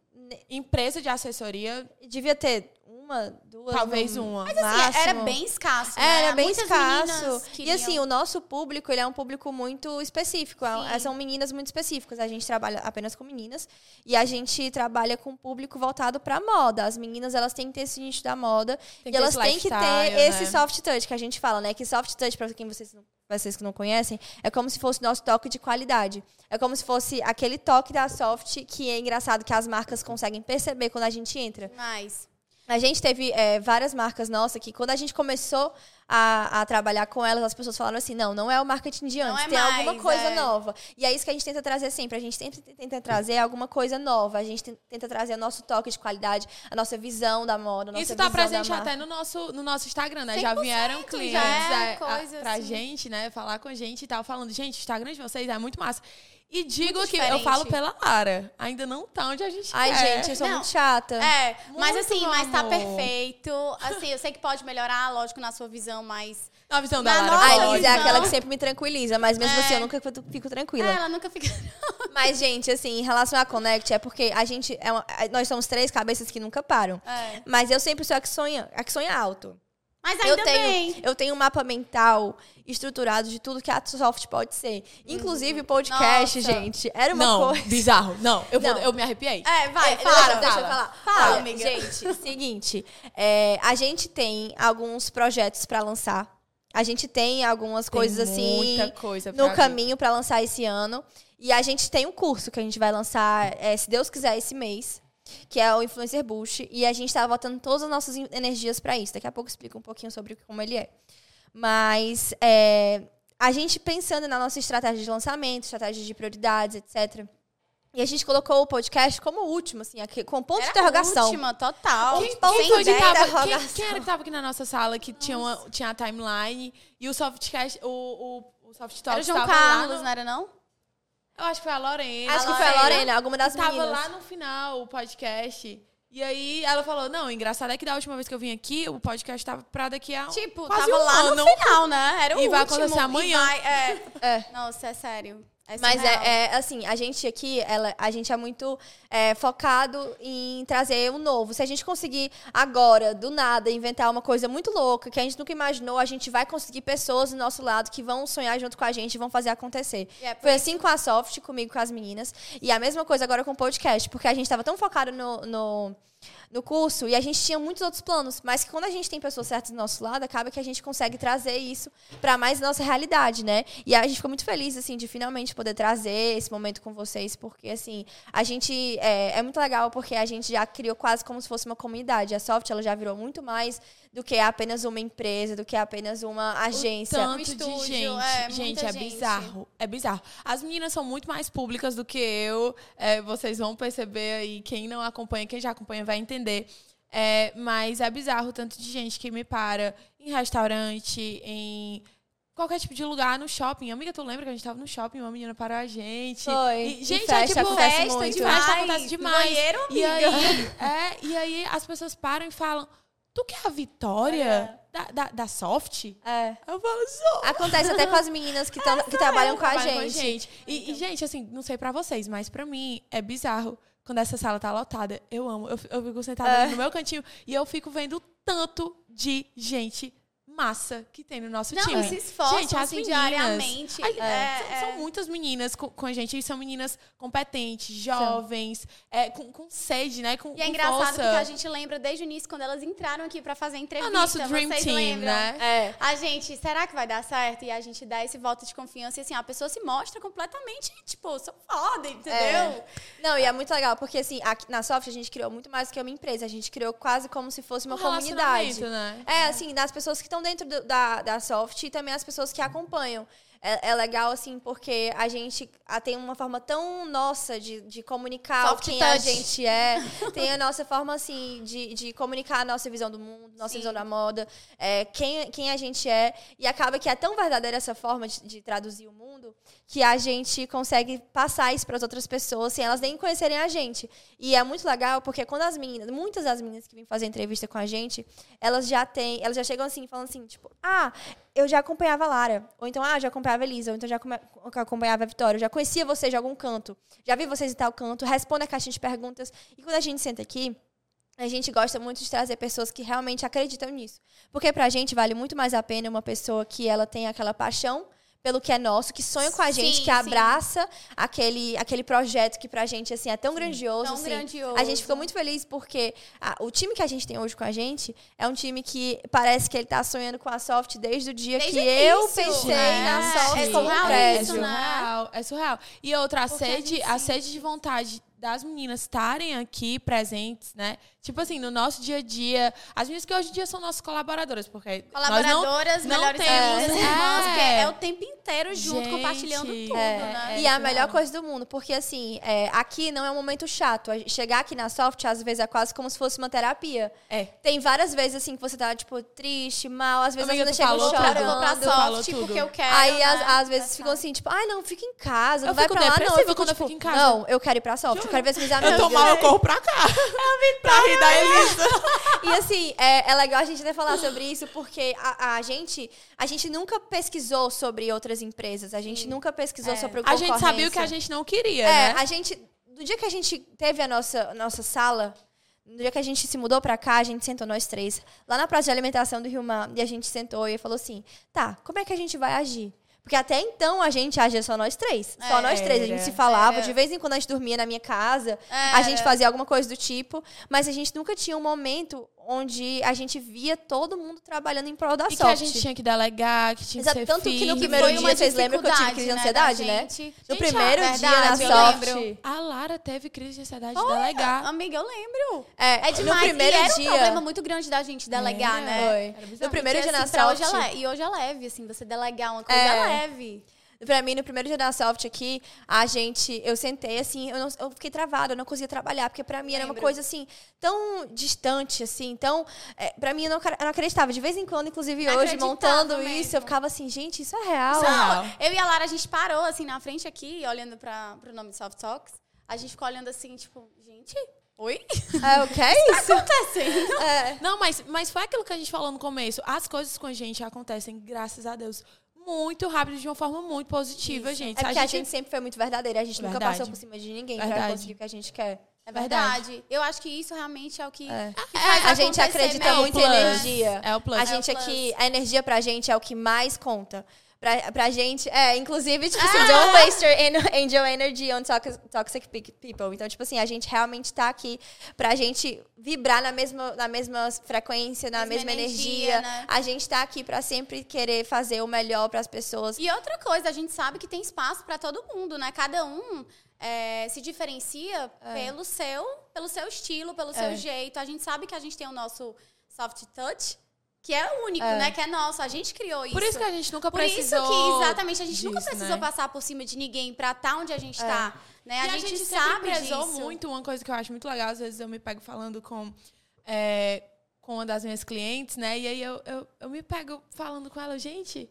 Speaker 1: Empresa de assessoria,
Speaker 3: devia ter uma, duas.
Speaker 1: talvez
Speaker 3: no
Speaker 1: uma.
Speaker 2: Mas assim, era bem escasso, né?
Speaker 3: Era bem
Speaker 2: Muitas
Speaker 3: escasso.
Speaker 2: meninas
Speaker 3: E
Speaker 2: queriam-
Speaker 3: assim, o nosso público, ele é um público muito específico. É-
Speaker 2: Sim.
Speaker 3: São meninas muito específicas. A gente trabalha apenas com meninas. E a gente trabalha com um público voltado pra moda. As meninas, elas têm que ter esse nicho da moda.
Speaker 1: Tem
Speaker 3: e elas têm que ter
Speaker 1: lifestyle,
Speaker 3: esse
Speaker 1: né?
Speaker 3: soft touch que a gente fala, né? Que soft touch, pra quem vocês, não- vocês que não conhecem, é como se fosse nosso toque de qualidade. É como se fosse aquele toque da soft que é engraçado que as marcas conseguem perceber quando a gente entra.
Speaker 2: Mas,
Speaker 3: A gente teve é, várias marcas nossas que, quando a gente começou a, a trabalhar com elas, as pessoas falaram assim: não, não é o marketing de antes,
Speaker 2: é
Speaker 3: tem alguma
Speaker 2: mais,
Speaker 3: coisa
Speaker 2: é.
Speaker 3: nova. E é isso que a gente tenta trazer sempre. A gente sempre tenta trazer alguma coisa nova. A gente ten- tenta trazer o nosso toque de qualidade, a nossa visão da moda, a nossa
Speaker 1: Isso tá
Speaker 3: visão
Speaker 1: presente até no nosso, no nosso Instagram, né? Já
Speaker 2: 100%
Speaker 1: vieram clientes
Speaker 2: já é
Speaker 1: é, a-
Speaker 2: coisa
Speaker 1: pra
Speaker 2: assim.
Speaker 1: gente, né? Falar com a gente e tal, falando, gente, o Instagram de vocês é muito massa. E digo
Speaker 2: Muito
Speaker 1: que eu
Speaker 2: diferente.
Speaker 1: falo pela Lara. Ainda não tá onde a gente
Speaker 3: Ai,
Speaker 1: quer.
Speaker 3: gente, eu sou
Speaker 2: Não.
Speaker 3: muito chata.
Speaker 2: é, mas
Speaker 1: Muito,
Speaker 2: assim,
Speaker 1: meu
Speaker 2: mas tá perfeito. Assim, eu sei que pode melhorar, lógico, na sua visão, mas...
Speaker 1: Na visão da
Speaker 2: Na
Speaker 1: Lara.
Speaker 3: A. Elisa é aquela que sempre me tranquiliza, mas mesmo
Speaker 2: É.
Speaker 3: assim eu nunca fico- fico tranquila.
Speaker 2: É, ela nunca fica...
Speaker 3: Mas, gente, assim, em relação à Connect, é porque a gente. É uma- nós somos três cabeças que nunca param.
Speaker 2: É.
Speaker 3: Mas eu sempre sou a que sonha, a que sonha alto.
Speaker 2: Mas ainda
Speaker 3: eu tenho,
Speaker 2: bem.
Speaker 3: eu tenho um mapa mental estruturado de tudo que a Soft pode ser. Inclusive o podcast,
Speaker 2: Nossa.
Speaker 3: gente. Era uma
Speaker 1: Não,
Speaker 3: coisa.
Speaker 1: bizarro. Não, eu, vou-
Speaker 3: Não.
Speaker 1: eu me arrepiei.
Speaker 2: É, vai,
Speaker 3: É,
Speaker 2: fala.
Speaker 3: deixa, deixa eu falar.
Speaker 2: Fala,
Speaker 3: Olha,
Speaker 2: amiga.
Speaker 3: Gente, seguinte. é, a gente tem alguns projetos pra lançar. A gente tem algumas
Speaker 1: Tem
Speaker 3: coisas assim
Speaker 1: Muita coisa pra
Speaker 3: no caminho pra lançar esse ano. E a gente tem um curso que a gente vai lançar, é, se Deus quiser, esse mês. Que é o Influencer Boost. E a gente tá botando todas as nossas en- energias pra isso. Daqui a pouco eu explico um pouquinho sobre como ele é. Mas é, a gente pensando na nossa estratégia de lançamento, estratégia de prioridades, etc. E a gente colocou o podcast como último, assim, aqui, com ponto de
Speaker 2: Era
Speaker 3: interrogação.
Speaker 2: última, total.
Speaker 1: Quem,
Speaker 3: ponto
Speaker 1: quem
Speaker 3: de
Speaker 1: tava, quem,
Speaker 3: interrogação.
Speaker 1: quem era que tava aqui na nossa sala que tinha, uma, tinha a timeline e o softcast, o, o, o soft talk
Speaker 2: Era o João Carlos,
Speaker 1: no-
Speaker 2: não era não?
Speaker 1: Eu acho que foi a Lorena.
Speaker 3: Acho que
Speaker 2: A
Speaker 3: foi a
Speaker 2: Lorena.
Speaker 3: Lorena, alguma das
Speaker 1: tava
Speaker 3: meninas.
Speaker 1: lá no final o podcast. E aí ela falou: Não, o engraçado é que da última vez que eu vim aqui, o podcast tava pra daqui a.
Speaker 2: Tipo,
Speaker 1: quase
Speaker 2: tava
Speaker 1: um
Speaker 2: lá
Speaker 1: ano.
Speaker 2: no final, né? Era o
Speaker 1: E vai
Speaker 2: último.
Speaker 1: acontecer
Speaker 2: e
Speaker 1: amanhã.
Speaker 2: vai- é.
Speaker 3: É.
Speaker 2: Nossa, é sério. É
Speaker 3: Mas é, é, assim, a gente aqui, ela, a gente é muito é, focado em trazer o novo. Se a gente conseguir agora, do nada, inventar uma coisa muito louca que a gente nunca imaginou, a gente vai conseguir pessoas do nosso lado que vão sonhar junto com a gente e vão fazer acontecer.
Speaker 2: É
Speaker 3: Foi assim com a Soft, comigo, com as meninas. E a mesma coisa agora com o podcast, porque a gente estava tão focado no, no, no curso e a gente tinha muitos outros planos, mas que quando a gente tem pessoas certas do nosso lado, acaba que a gente consegue trazer isso para mais nossa realidade, né? E a gente ficou muito feliz, assim, de finalmente poder trazer esse momento com vocês, porque, assim, a gente. É, é muito legal porque a gente já criou quase como se fosse uma comunidade. A Soft, ela já virou muito mais do que apenas uma empresa, do que apenas uma agência.
Speaker 1: O tanto
Speaker 2: Um
Speaker 1: de
Speaker 2: estúdio,
Speaker 1: gente.
Speaker 2: é,
Speaker 1: gente, é
Speaker 2: gente.
Speaker 1: bizarro. É bizarro. As meninas são muito mais públicas do que eu. É, vocês vão perceber aí. Quem não acompanha, quem já acompanha vai entender. É, mas é bizarro o tanto de gente que me para em restaurante, em qualquer tipo de lugar, no shopping. Amiga, tu lembra que a gente tava no shopping, uma menina parou a gente.
Speaker 3: Foi.
Speaker 1: E, gente,
Speaker 3: festa
Speaker 1: é tipo
Speaker 3: acontece
Speaker 1: festa,
Speaker 3: muito.
Speaker 1: em festa
Speaker 2: Demais.
Speaker 1: acontece demais.
Speaker 2: banheiro,
Speaker 1: E aí,
Speaker 2: amiga.
Speaker 1: é, e aí as pessoas param e falam: Tu que é a Vitória da, da, da Soft?
Speaker 3: É.
Speaker 1: Eu falo, sou.
Speaker 3: Acontece até com as meninas que, tão, que trabalham com a
Speaker 1: Trabalham
Speaker 3: gente.
Speaker 1: E, e, gente, assim, não sei pra vocês, mas pra mim é bizarro quando essa sala tá lotada. Eu amo. Eu, eu fico sentada
Speaker 3: É.
Speaker 1: no meu cantinho e eu fico vendo tanto de gente massa que tem no nosso
Speaker 2: Não,
Speaker 1: time.
Speaker 2: e se esforçam,
Speaker 1: Gente, as
Speaker 2: assim,
Speaker 1: meninas.
Speaker 2: diariamente.
Speaker 1: Ai,
Speaker 2: É,
Speaker 1: são,
Speaker 2: é.
Speaker 1: são muitas meninas com, com a gente e são meninas competentes, jovens, é, com, com sede, né? Com,
Speaker 2: E é
Speaker 1: com
Speaker 2: engraçado
Speaker 1: força.
Speaker 2: porque a gente lembra desde o início, quando elas entraram aqui pra fazer a
Speaker 1: É
Speaker 2: entrevista.
Speaker 1: o nosso Dream
Speaker 2: vocês
Speaker 1: Team,
Speaker 2: lembram?
Speaker 1: né?
Speaker 3: É.
Speaker 2: A gente, será que vai dar certo? E a gente dá esse voto de confiança e assim, a pessoa se mostra completamente, tipo, sou foda, entendeu?
Speaker 3: É. Não, e é muito legal, porque assim, aqui na Soft a gente criou muito mais do que uma empresa. A gente criou quase como se fosse uma
Speaker 1: Um
Speaker 3: comunidade.
Speaker 1: né?
Speaker 3: É, assim, das pessoas que estão dentro do- da, da Soft e também as pessoas que acompanham. É, é legal, assim, porque a gente tem uma forma tão nossa de, de comunicar
Speaker 2: Soft
Speaker 3: quem a
Speaker 2: touch.
Speaker 3: gente é. Tem a nossa forma, assim, de, de comunicar a nossa visão do mundo, nossa
Speaker 2: Sim.
Speaker 3: visão da moda, é, quem, quem a gente é. E acaba que é tão verdadeira essa forma de, de traduzir o mundo que a gente consegue passar isso para as outras pessoas sem elas nem conhecerem a gente. E é muito legal porque quando as meninas, muitas das meninas que vêm fazer entrevista com a gente, elas já têm, elas já chegam assim, falando assim, tipo, ah, eu já acompanhava a Lara. Ou então, ah, já acompanhava a Elisa. Ou então, já acompanhava a Vitória. Eu já conhecia vocês de algum canto. Já vi vocês em tal canto. Responda a caixinha de perguntas. E quando a gente senta aqui, a gente gosta muito de trazer pessoas que realmente acreditam nisso. Porque pra gente vale muito mais a pena uma pessoa que ela tem aquela paixão pelo que é nosso, que sonha com a gente,
Speaker 2: Sim,
Speaker 3: que
Speaker 2: sim.
Speaker 3: abraça aquele, aquele projeto que pra gente, assim, é tão grandioso.
Speaker 2: Tão
Speaker 3: assim.
Speaker 2: grandioso.
Speaker 3: A gente ficou muito feliz porque a- o time que a gente tem hoje com a gente é um time que parece que ele tá sonhando com a Soft desde o dia
Speaker 2: Desde
Speaker 3: que eu pensei
Speaker 2: né?
Speaker 3: na Soft
Speaker 2: É
Speaker 3: como
Speaker 2: surreal
Speaker 3: prédio.
Speaker 2: isso,
Speaker 1: É
Speaker 2: né?
Speaker 1: surreal, é surreal. E outra, a
Speaker 2: Porque a
Speaker 1: sede,
Speaker 2: gente
Speaker 1: a
Speaker 2: sente.
Speaker 1: sede de vontade das meninas estarem aqui presentes, né? Tipo assim, no nosso dia a dia. As meninas que hoje em dia são nossas colaboradoras, porque
Speaker 2: Colaboradoras,
Speaker 1: nós não, não
Speaker 2: melhores
Speaker 1: temos, é.
Speaker 2: irmãs, porque é o tempo inteiro junto,
Speaker 1: Gente,
Speaker 2: compartilhando tudo,
Speaker 3: É,
Speaker 2: né?
Speaker 3: e é a
Speaker 1: surreal.
Speaker 3: melhor coisa do mundo, porque assim, é, aqui não é um momento chato. A- Chegar aqui na Soft, às vezes, é quase como se fosse uma terapia.
Speaker 1: É.
Speaker 3: Tem várias vezes, assim, que você tá, tipo, triste, mal, às vezes
Speaker 1: Amiga,
Speaker 3: as meninas chegam
Speaker 1: falou
Speaker 2: Eu vou pra
Speaker 3: chorando.
Speaker 2: soft
Speaker 1: tudo.
Speaker 2: porque eu quero.
Speaker 3: Aí,
Speaker 2: né?
Speaker 3: às, às vezes, ficam assim, tipo, ai, não, fica em casa, não
Speaker 1: Eu
Speaker 3: vai
Speaker 1: fico
Speaker 3: pra lá, não. Eu fico,
Speaker 1: quando eu
Speaker 3: tipo,
Speaker 1: fico em casa.
Speaker 3: não, eu quero ir pra Soft, eu quero ver as minhas amigas.
Speaker 1: Eu tô mal, eu corro pra cá. pra rir da Elisa.
Speaker 3: E assim, é, é legal a gente até falar sobre isso, porque a, a gente a gente nunca pesquisou sobre outras empresas, a gente nunca pesquisou sobre
Speaker 1: A gente sabia o que a gente não queria,
Speaker 3: É,
Speaker 1: né?
Speaker 3: a gente. No dia que a gente teve a nossa, nossa sala, no dia que a gente se mudou pra cá, a gente sentou nós três, lá na praça de alimentação do Rio Mar, e a gente sentou e falou assim: tá, como é que a gente vai agir? Porque até então a gente agia só nós três. Só
Speaker 2: É,
Speaker 3: nós três. A gente
Speaker 1: era,
Speaker 3: se falava,
Speaker 2: era.
Speaker 3: de vez em quando a gente dormia na minha casa, a
Speaker 2: Era.
Speaker 3: gente fazia alguma coisa do tipo, mas a gente nunca tinha um momento onde a gente via todo mundo trabalhando em prol da
Speaker 1: E que
Speaker 3: sorte.
Speaker 1: a gente tinha que delegar, que tinha
Speaker 3: Exato,
Speaker 1: que ser
Speaker 3: tanto que no primeiro
Speaker 2: foi
Speaker 3: dia, vocês lembram que eu tive crise de
Speaker 2: né,
Speaker 3: ansiedade,
Speaker 2: da
Speaker 3: né?
Speaker 2: gente.
Speaker 3: No
Speaker 1: Gente,
Speaker 3: primeiro
Speaker 2: é
Speaker 3: dia
Speaker 2: verdade,
Speaker 3: na
Speaker 2: eu
Speaker 3: Soft.
Speaker 2: lembro.
Speaker 1: A Lara teve crise de ansiedade de delegar.
Speaker 2: Amiga, eu lembro.
Speaker 3: É,
Speaker 2: É demais.
Speaker 3: no primeiro
Speaker 2: e era
Speaker 3: dia.
Speaker 2: um problema muito grande da gente delegar,
Speaker 1: Era.
Speaker 2: né?
Speaker 3: Foi. No primeiro
Speaker 2: Porque,
Speaker 3: dia na
Speaker 2: assim, pra
Speaker 3: Soft.
Speaker 2: hoje é le- E hoje é leve, assim, você delegar uma coisa
Speaker 3: É.
Speaker 2: é leve.
Speaker 3: Pra mim, no primeiro dia da Soft aqui, a gente, eu sentei assim, eu, não- eu fiquei travada, eu não conseguia trabalhar, porque pra mim era uma coisa assim, tão distante, assim, tão. É, pra mim, eu não, eu não acreditava. De vez em quando, inclusive hoje, montando
Speaker 2: mesmo.
Speaker 3: isso, eu ficava assim, gente, isso é real.
Speaker 1: Isso é real.
Speaker 2: Eu e a Lara, a gente parou, assim, na frente aqui, olhando pra, pro nome de Soft Talks. A gente ficou olhando assim, tipo, gente, oi?
Speaker 3: É, o que é isso?
Speaker 2: Acontecendo.
Speaker 3: É.
Speaker 1: Não, mas, mas foi aquilo que a gente falou no começo. As coisas com a gente acontecem, graças a Deus, muito rápido, de uma forma muito positiva, gente.
Speaker 3: É porque a gente sempre foi muito verdadeira, a gente nunca
Speaker 1: Verdade.
Speaker 3: passou por cima de ninguém pra
Speaker 1: Verdade.
Speaker 3: conseguir o que a gente quer.
Speaker 2: É verdade. Eu acho que isso realmente é o que,
Speaker 3: É.
Speaker 2: que faz
Speaker 3: a gente acredita
Speaker 2: mesmo.
Speaker 3: muito em
Speaker 1: plus.
Speaker 3: energia.
Speaker 1: É o plus.
Speaker 3: A
Speaker 1: É o
Speaker 3: gente
Speaker 2: plus.
Speaker 3: aqui, a energia pra gente é o que mais conta. Pra, pra gente, é, inclusive, tipo assim, don't waste your angel energy on toxic, toxic pe- people. Então, tipo assim, a gente realmente tá aqui pra gente vibrar na mesma, na mesma frequência, na
Speaker 2: Mesma
Speaker 3: mesma
Speaker 2: energia,
Speaker 3: energia.
Speaker 2: né?
Speaker 3: A gente tá aqui pra sempre querer fazer o melhor pras pessoas.
Speaker 2: E outra coisa, a gente sabe que tem espaço para todo mundo, né? Cada um é, se diferencia pelo seu, pelo seu estilo, pelo seu
Speaker 3: É.
Speaker 2: jeito. A gente sabe que a gente tem o nosso soft touch, que é único, né? Que é nosso. A gente criou isso.
Speaker 1: Por isso que a gente nunca
Speaker 2: Por isso
Speaker 1: precisou.
Speaker 2: que, exatamente, a gente nunca
Speaker 1: disso,
Speaker 2: precisou
Speaker 1: né?
Speaker 2: passar por cima de ninguém pra estar onde a gente tá. Né?
Speaker 1: E
Speaker 2: A, gente,
Speaker 1: sempre
Speaker 2: sabe
Speaker 1: prezou
Speaker 2: disso.
Speaker 1: muito uma coisa que eu acho muito legal. Às vezes eu me pego falando com, é, com uma das minhas clientes, né? E aí eu, eu, eu me pego falando com ela, gente.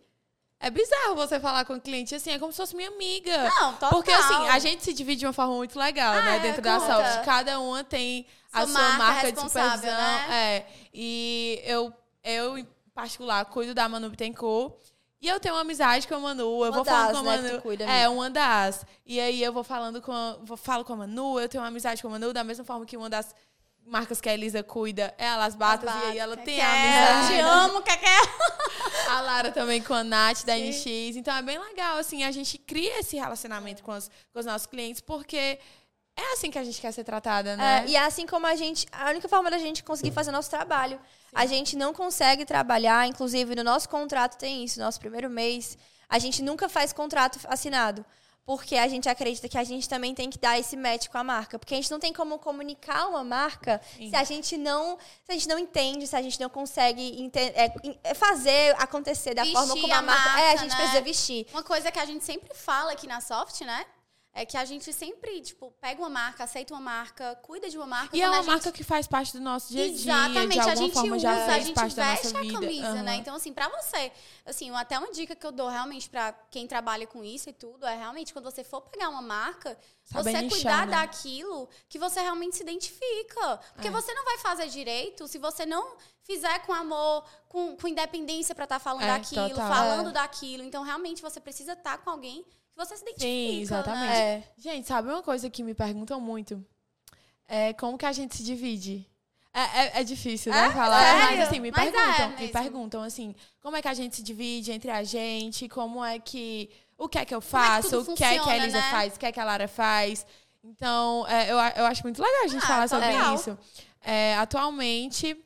Speaker 1: É bizarro você falar com o cliente assim, é como se fosse minha amiga.
Speaker 2: Não, total.
Speaker 1: Porque assim, a gente se divide de uma forma muito legal,
Speaker 2: Ah,
Speaker 1: né?
Speaker 2: é,
Speaker 1: Dentro da
Speaker 2: conta.
Speaker 1: Soft. Cada uma tem a
Speaker 2: Sua
Speaker 1: sua
Speaker 2: marca
Speaker 1: marca, de
Speaker 2: responsável,
Speaker 1: supervisão.
Speaker 2: né?
Speaker 1: É. E eu, eu, em particular, cuido da Manu Bittencourt. E eu tenho uma amizade com a Manu. Eu
Speaker 3: Uma
Speaker 1: vou falando
Speaker 3: das,
Speaker 1: com a
Speaker 3: né, que
Speaker 1: Manu.
Speaker 3: tu cuida
Speaker 1: é, uma das. E aí eu vou falando com a, vou, falo com a Manu, eu tenho uma amizade com a Manu, da mesma forma que uma das marcas que a Elisa cuida é a Las Batas. E aí ela tem a
Speaker 2: Quer,
Speaker 1: amizade.
Speaker 2: Te amo, quer.
Speaker 1: A Lara também com a Nath da NX. Então é bem legal, assim, a gente cria esse relacionamento com os, com os nossos clientes, porque é assim que a gente quer ser tratada, né?
Speaker 3: É, e é assim como a gente. A única forma da gente conseguir fazer nosso trabalho. A gente não consegue trabalhar, inclusive no nosso contrato tem isso, nosso primeiro mês. A gente nunca faz contrato assinado. Porque a gente acredita que a gente também tem que dar esse match com a marca. Porque a gente não tem como comunicar uma marca se a gente não. Se a gente não entende, se a gente não consegue é, é, fazer acontecer da forma
Speaker 2: Vestir
Speaker 3: como a,
Speaker 2: a
Speaker 3: marca.
Speaker 2: marca,
Speaker 3: é, a gente
Speaker 2: né?
Speaker 3: precisa vestir.
Speaker 2: Uma coisa que a gente sempre fala aqui na Soft, né? É que a gente sempre, tipo, pega uma marca, aceita uma marca, cuida de uma marca.
Speaker 1: E é uma
Speaker 2: a gente-
Speaker 1: marca que faz parte do nosso dia a dia.
Speaker 2: Exatamente,
Speaker 1: de
Speaker 2: a
Speaker 1: alguma
Speaker 2: gente
Speaker 1: forma
Speaker 2: usa,
Speaker 1: já
Speaker 2: a gente
Speaker 1: parte da
Speaker 2: veste
Speaker 1: nossa
Speaker 2: a
Speaker 1: vida.
Speaker 2: camisa, né?
Speaker 1: Aham.
Speaker 2: Então, assim, pra você, assim, até uma dica que eu dou realmente pra quem trabalha com isso e tudo, é realmente quando você for pegar uma marca,
Speaker 1: Saber
Speaker 2: você
Speaker 1: nichar,
Speaker 2: cuidar
Speaker 1: né?
Speaker 2: daquilo que você realmente se identifica. Porque
Speaker 1: É.
Speaker 2: você não vai fazer direito se você não fizer com amor, com, com independência pra estar falando
Speaker 1: É,
Speaker 2: daquilo,
Speaker 1: total.
Speaker 2: falando daquilo. Então, realmente, você precisa estar com alguém você se identifica.
Speaker 1: Sim, exatamente.
Speaker 2: Né?
Speaker 3: É.
Speaker 1: Gente, sabe uma coisa que me perguntam muito? É como que a gente se divide? É, é, é difícil, né? falar.
Speaker 2: Sério?
Speaker 1: Mas assim, me
Speaker 2: Mas é
Speaker 1: perguntam, me
Speaker 2: mesmo.
Speaker 1: perguntam assim, como é que a gente se divide entre a gente? Como é que. O que é que eu
Speaker 2: é que
Speaker 1: faço?
Speaker 2: tudo
Speaker 1: o que é que a
Speaker 2: funciona,
Speaker 1: Elisa
Speaker 2: né?
Speaker 1: faz? O que é que a Lara faz? Então, é, eu, eu acho muito legal a gente
Speaker 2: Ah,
Speaker 1: falar sobre
Speaker 2: total.
Speaker 1: isso. É, atualmente,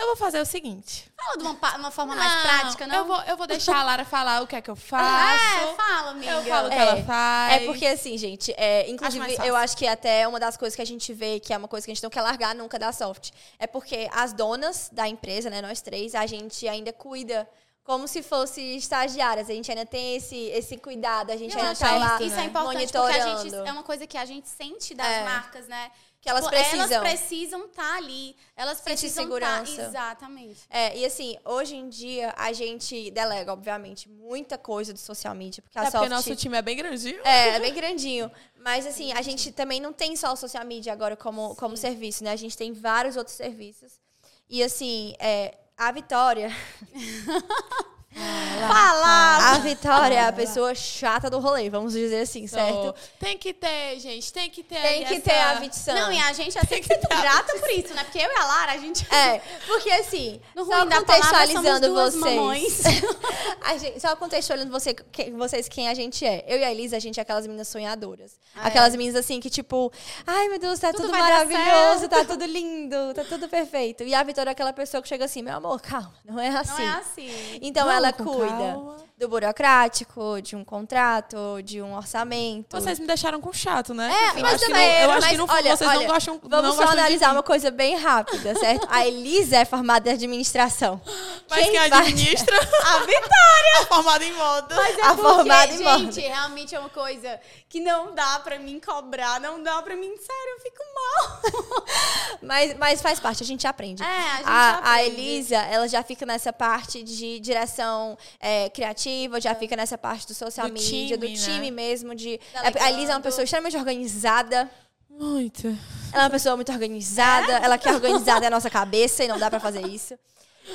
Speaker 1: eu vou fazer o seguinte.
Speaker 2: Fala de uma, uma forma mais prática, não?
Speaker 1: Eu vou, eu vou deixar a Lara falar o que é que eu faço.
Speaker 2: É, fala, amiga.
Speaker 1: eu falo o que
Speaker 3: É,
Speaker 1: ela faz.
Speaker 3: É porque, assim, gente, é, inclusive,
Speaker 1: fácil.
Speaker 3: eu acho que até uma das coisas que a gente vê, que é uma coisa que a gente não quer largar nunca da Soft, é porque as donas da empresa, né, nós três, a gente ainda cuida como se fosse estagiárias. A gente ainda tem esse, esse cuidado, a gente
Speaker 2: Eu
Speaker 3: ainda
Speaker 2: acho
Speaker 3: tá lá
Speaker 2: isso é importante porque a gente, é uma coisa que a gente sente das
Speaker 3: É.
Speaker 2: marcas, né?
Speaker 3: Que elas
Speaker 2: Tipo,
Speaker 3: precisam.
Speaker 2: Elas precisam estar ali. Elas
Speaker 3: Sentir
Speaker 2: precisam
Speaker 3: segurança.
Speaker 2: estar. Exatamente.
Speaker 3: É, e assim, hoje em dia, a gente delega, obviamente, muita coisa do social media, porque a
Speaker 1: É porque
Speaker 3: Soft...
Speaker 1: nosso time é bem grandinho.
Speaker 3: É, é bem grandinho. Mas assim, a gente também não tem só o social media agora como, como serviço, né? A gente tem vários outros serviços. E assim, é, a Vitória.
Speaker 2: Falar!
Speaker 3: A Vitória é a pessoa chata do rolê, vamos dizer assim, certo?
Speaker 1: Tem que ter, gente, tem que ter.
Speaker 3: Tem que ter
Speaker 1: essa-
Speaker 3: a Vitsan.
Speaker 2: Não, e a gente é sempre grata por isso, né? Porque eu e a Lara, a gente.
Speaker 3: É, porque assim,
Speaker 2: No
Speaker 3: só contextualizando vocês. gente- só contextualizando você, que- vocês quem a gente é. Eu e a Elisa, a gente é aquelas meninas sonhadoras.
Speaker 2: Ah,
Speaker 3: aquelas meninas assim que, tipo, ai meu Deus, tá
Speaker 2: Tudo
Speaker 3: tudo, maravilhoso, tá tudo lindo, tá tudo perfeito. E a Vitória é aquela pessoa que chega assim, meu amor, calma, não é assim.
Speaker 2: Não é assim.
Speaker 3: Então
Speaker 1: Vamos
Speaker 3: ela cuida
Speaker 1: calma.
Speaker 3: do burocrático, de um contrato, de um orçamento.
Speaker 1: Vocês me deixaram com chato, né?
Speaker 3: É,
Speaker 1: eu
Speaker 3: mas
Speaker 1: acho que
Speaker 3: também,
Speaker 1: não, eu acho
Speaker 3: mas
Speaker 1: que no,
Speaker 3: olha,
Speaker 1: vocês
Speaker 3: olha,
Speaker 1: não gostam
Speaker 3: Vamos
Speaker 1: não
Speaker 3: só
Speaker 1: gostam de
Speaker 3: analisar
Speaker 1: mim.
Speaker 3: uma coisa bem rápida, certo? A Elisa é formada em administração.
Speaker 1: Mas quem,
Speaker 3: vai-
Speaker 1: administra
Speaker 2: A Vitória!
Speaker 1: é formada em moda.
Speaker 2: Mas é
Speaker 3: A
Speaker 2: porque,
Speaker 3: formada em
Speaker 2: gente, realmente é uma coisa que não dá pra mim cobrar, não dá pra mim, sério, eu fico mal.
Speaker 3: Mas, mas faz parte, a gente aprende.
Speaker 2: É, a gente
Speaker 3: a,
Speaker 2: aprende.
Speaker 3: Elisa, ela já fica nessa parte de direção é, criativa, já fica nessa parte do social
Speaker 1: Do
Speaker 3: media, do
Speaker 1: time, né?
Speaker 3: time mesmo. De,
Speaker 2: Delegando.
Speaker 3: a Elisa é uma pessoa extremamente organizada.
Speaker 1: Muito.
Speaker 3: Ela é uma pessoa muito organizada. Ela quer organizar a nossa cabeça e não dá pra fazer isso.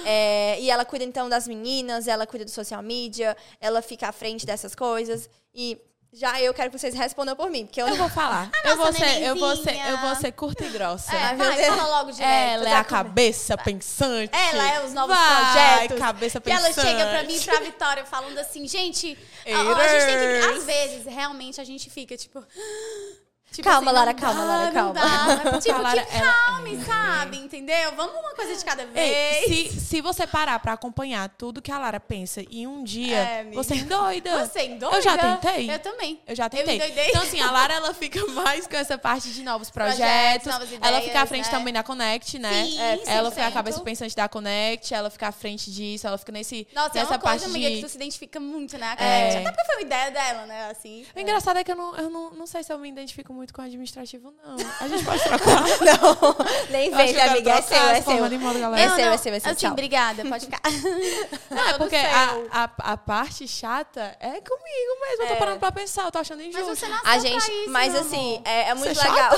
Speaker 3: É, e ela cuida, então, das meninas, ela cuida do social media, ela fica à frente dessas coisas. E, Já eu quero que vocês respondam por mim, porque eu
Speaker 1: Eu
Speaker 3: não
Speaker 1: vou falar. eu, vou ser, eu, vou ser, eu vou ser curta e grossa.
Speaker 2: É, vai, fala logo direto.
Speaker 1: Ela é a cabeça pensante.
Speaker 2: Ela é os novos
Speaker 1: Vai,
Speaker 2: projetos.
Speaker 1: cabeça
Speaker 2: Que ela
Speaker 1: pensante.
Speaker 2: chega pra mim e pra Vitória falando assim, gente, a, a gente tem que. Às vezes, realmente, a gente fica, tipo. tipo
Speaker 3: Calma,
Speaker 2: assim,
Speaker 3: Lara,
Speaker 2: não
Speaker 3: calma,
Speaker 2: dá,
Speaker 3: Lara, calma.
Speaker 2: dá.
Speaker 1: porque
Speaker 2: Tipo,
Speaker 1: a Lara,
Speaker 2: que
Speaker 1: ela-
Speaker 2: calme, sabe? Entendeu? Vamos uma coisa de cada vez.
Speaker 1: Ei, se, se você parar pra acompanhar tudo que a Lara pensa em um dia,
Speaker 2: É, amiga.
Speaker 1: você endoida.
Speaker 2: Você endoida?
Speaker 1: Eu já tentei.
Speaker 2: Eu também.
Speaker 1: Eu já tentei.
Speaker 2: endoidei.
Speaker 1: então, assim, a Lara, ela fica mais com essa parte de novos projetos.
Speaker 2: Projetos, novas
Speaker 1: ela
Speaker 2: ideias,
Speaker 1: fica à frente
Speaker 2: né?
Speaker 1: também da Connect, né?
Speaker 2: Sim,
Speaker 1: É, ela fica a
Speaker 2: 100%.
Speaker 1: cabeça pensante da Connect, ela fica à frente disso, ela fica nesse,
Speaker 2: Nossa, é
Speaker 1: nessa
Speaker 2: uma
Speaker 1: parte
Speaker 2: coisa, amiga,
Speaker 1: de...
Speaker 2: que tu se identifica muito, né?
Speaker 1: É.
Speaker 2: Até porque foi uma ideia dela, né? Assim.
Speaker 1: O engraçado é que eu, não, eu não, não sei se eu me identifico muito com administrativo, não. A gente pode trocar.
Speaker 3: Não, nem vem, amiga. É seu, é
Speaker 1: essa forma
Speaker 3: seu.
Speaker 1: de modo, galera.
Speaker 3: É seu, é seu, é seu,
Speaker 2: Assim, obrigada, pode ficar.
Speaker 1: Não, é porque a, a, a parte chata é comigo mesmo. Eu tô
Speaker 3: É.
Speaker 1: parando pra pensar, eu tô achando
Speaker 2: Mas
Speaker 1: injusto.
Speaker 2: você nasceu
Speaker 3: A
Speaker 2: pra
Speaker 3: gente,
Speaker 2: isso,
Speaker 3: mas
Speaker 2: meu
Speaker 3: assim,
Speaker 2: amor.
Speaker 3: é, é muito
Speaker 1: Você é
Speaker 3: legal.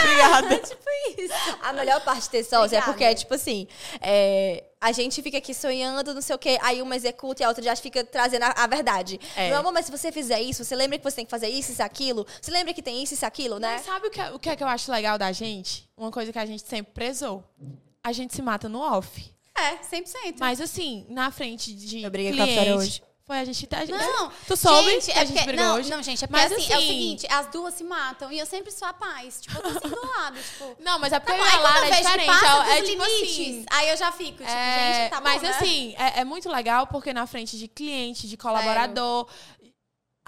Speaker 1: Obrigada.
Speaker 2: tipo isso.
Speaker 3: A melhor parte de ter sócio é porque, tipo assim, é, a gente fica aqui sonhando, não sei o quê, aí uma executa e a outra já fica trazendo a, a verdade.
Speaker 1: É.
Speaker 3: Meu amor, mas se você fizer isso, você lembra que você tem que fazer isso, isso, aquilo? Você lembra que tem isso, isso, aquilo, né?
Speaker 1: Mas sabe o que, é- o que é que eu acho legal da gente? Uma coisa que a gente sempre prezou. A gente se mata no off.
Speaker 2: É, 100%.
Speaker 1: Mas assim, na frente de
Speaker 3: Eu briguei com a
Speaker 1: cliente,
Speaker 3: hoje.
Speaker 1: Foi a gente... Gente
Speaker 2: Não,
Speaker 1: tu soube
Speaker 2: gente,
Speaker 1: que
Speaker 2: é
Speaker 1: a gente
Speaker 2: porque,
Speaker 1: brigou
Speaker 2: não,
Speaker 1: hoje?
Speaker 2: Não, gente, é porque
Speaker 1: Mas,
Speaker 2: assim, é o
Speaker 1: assim-
Speaker 2: seguinte, as duas se matam e eu sempre sou a paz. Tipo, eu tô assim do lado, tipo...
Speaker 1: Não, mas é porque
Speaker 2: Tá bom,
Speaker 1: a Lara é diferente. É, é tipo
Speaker 2: limites,
Speaker 1: assim...
Speaker 2: aí eu já fico, tipo,
Speaker 1: É,
Speaker 2: gente, tá bom,
Speaker 1: mas
Speaker 2: né?
Speaker 1: assim, é, é muito legal porque na frente de cliente, de colaborador.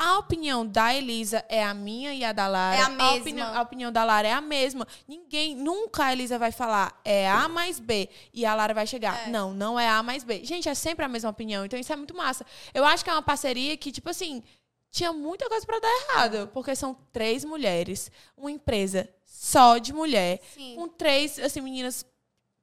Speaker 1: A opinião da Elisa é a minha e a da Lara.
Speaker 2: É a mesma.
Speaker 1: opinião, a opinião da Lara é a mesma. Ninguém, nunca a Elisa vai falar é A mais B e a Lara vai chegar.
Speaker 2: É.
Speaker 1: Não, não é A mais B. Gente, é sempre a mesma opinião. Então isso é muito massa. Eu acho que é uma parceria que, tipo assim, tinha muita coisa pra dar errado. Porque são três mulheres, uma empresa só de mulher,
Speaker 2: Sim.
Speaker 1: com três, assim, meninas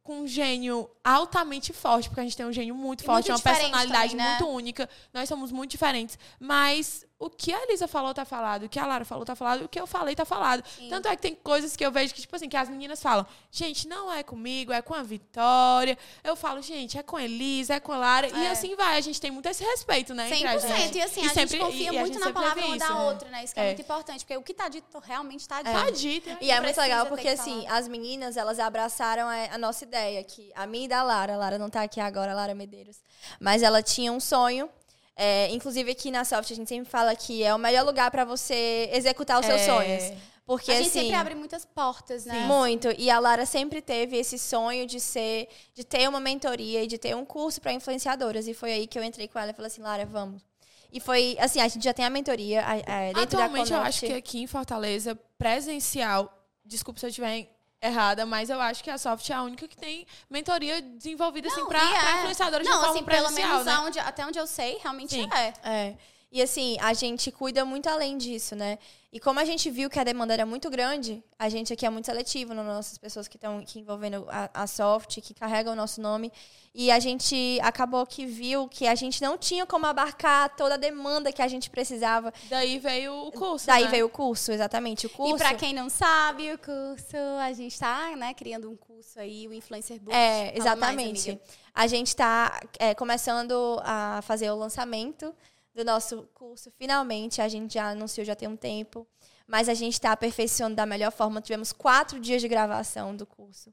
Speaker 1: com um gênio altamente forte, porque a gente tem um gênio muito
Speaker 2: E
Speaker 1: forte,
Speaker 2: muito
Speaker 1: uma personalidade
Speaker 2: também, né?
Speaker 1: muito única. Nós somos muito diferentes. Mas o que a Elisa falou tá falado, o que a Lara falou tá falado, o que eu falei tá falado.
Speaker 2: Sim.
Speaker 1: Tanto é que tem coisas que eu vejo que, tipo assim, que as meninas falam, gente, não é comigo, é com a Vitória. Eu falo, gente, é com a Elisa, é com a Lara. E
Speaker 2: É.
Speaker 1: assim vai. A gente tem muito esse respeito, né? entre a
Speaker 2: 100%.
Speaker 1: gente.
Speaker 2: E assim,
Speaker 1: E
Speaker 2: a
Speaker 1: sempre-
Speaker 2: gente confia
Speaker 1: e
Speaker 2: muito
Speaker 1: gente
Speaker 2: na
Speaker 1: sempre
Speaker 2: palavra uma
Speaker 1: isso,
Speaker 2: da
Speaker 1: né?
Speaker 2: outra, né? Isso que é,
Speaker 1: É.
Speaker 2: muito importante, porque o que tá dito realmente tá dito.
Speaker 1: Tá dito.
Speaker 3: E é muito legal porque,
Speaker 2: que
Speaker 3: assim, as meninas, elas abraçaram a, a nossa ideia, que a minha e da Lara, a Lara não tá aqui agora, a Lara Medeiros, mas ela tinha um sonho. É, inclusive aqui na Soft a gente sempre fala que é o melhor lugar pra você executar os seus
Speaker 1: É.
Speaker 3: sonhos. Porque
Speaker 2: a gente
Speaker 3: assim,
Speaker 2: sempre abre muitas portas, né?
Speaker 3: muito. E a Lara sempre teve esse sonho de ser, de ter uma mentoria e de ter um curso para influenciadoras. E foi aí que eu entrei com ela e falei assim, Lara, vamos. E foi assim, a gente já tem a mentoria a- a- dentro
Speaker 1: Atualmente,
Speaker 3: da
Speaker 1: eu acho que aqui em Fortaleza, presencial, desculpa se eu estiver errada, mas eu acho que a Soft é a única que tem mentoria desenvolvida assim
Speaker 2: Não,
Speaker 1: pra,
Speaker 2: e
Speaker 1: pra
Speaker 2: é.
Speaker 1: influenciadoras de
Speaker 2: Não,
Speaker 1: forma
Speaker 2: assim, pelo menos
Speaker 1: né?
Speaker 2: aonde- até onde eu sei, realmente
Speaker 1: Sim.
Speaker 2: é.
Speaker 3: É. E assim, a gente cuida muito além disso, né? E como a gente viu que a demanda era muito grande, a gente aqui é muito seletivo nas nossas pessoas que estão aqui envolvendo a, a soft, que carregam o nosso nome. E a gente acabou que viu que a gente não tinha como abarcar toda a demanda que a gente precisava.
Speaker 1: Daí veio o curso,
Speaker 3: Daí
Speaker 1: né?
Speaker 3: veio o curso, exatamente. O curso.
Speaker 2: E pra quem não sabe, o curso, a gente tá, né, criando um curso aí, o Influencer Boost.
Speaker 3: É,
Speaker 2: mais,
Speaker 3: exatamente.
Speaker 2: amiga.
Speaker 3: a gente está começando a fazer o lançamento do nosso curso. Finalmente, a gente já anunciou já tem um tempo. Mas a gente está aperfeiçoando da melhor forma. Tivemos quatro dias de gravação do curso.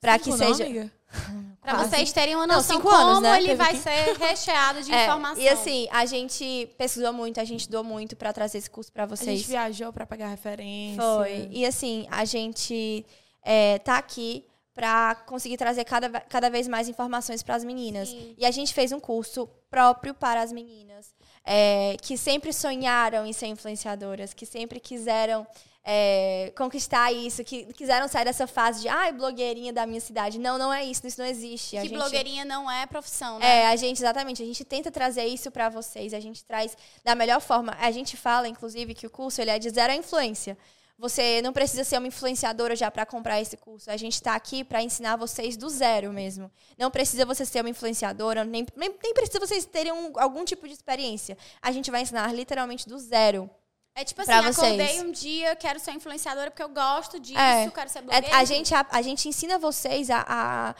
Speaker 3: Para que
Speaker 1: não,
Speaker 3: seja. Quase.
Speaker 2: vocês terem uma
Speaker 3: Não,
Speaker 2: noção
Speaker 3: cinco
Speaker 2: como
Speaker 3: anos, né?
Speaker 2: ele
Speaker 3: Teve
Speaker 2: vai
Speaker 3: que-
Speaker 2: ser recheado de
Speaker 3: É,
Speaker 2: informação.
Speaker 3: E assim, a gente pesquisou muito, a gente doou muito para trazer esse curso para
Speaker 1: A
Speaker 3: vocês.
Speaker 1: gente viajou pra pegar referência.
Speaker 3: Foi. E assim, a gente é, tá aqui para conseguir trazer cada, cada vez mais informações para as meninas.
Speaker 2: Sim.
Speaker 3: E a gente fez um curso próprio para as meninas é, que sempre sonharam em ser influenciadoras, que sempre quiseram é, conquistar isso, que quiseram sair dessa fase de ai, blogueirinha da minha cidade. Não, não é isso, isso não existe. A
Speaker 2: Que
Speaker 3: gente-
Speaker 2: blogueirinha não é profissão, né?
Speaker 3: é, a gente, exatamente, a gente tenta trazer isso pra vocês, a gente traz da melhor forma. A gente fala, inclusive, que o curso ele é de zero a influência. Você não precisa ser uma influenciadora já para comprar esse curso. A gente está aqui para ensinar vocês do zero mesmo. Não precisa você ser uma influenciadora, nem, nem, nem precisa vocês terem um- algum tipo de experiência. A gente vai ensinar literalmente do zero.
Speaker 2: É tipo assim,
Speaker 3: vocês.
Speaker 2: acordei um dia, quero ser influenciadora porque eu gosto disso,
Speaker 3: É.
Speaker 2: quero ser
Speaker 3: É,
Speaker 2: blogueira.
Speaker 3: a, gente, a, a gente ensina vocês a, a,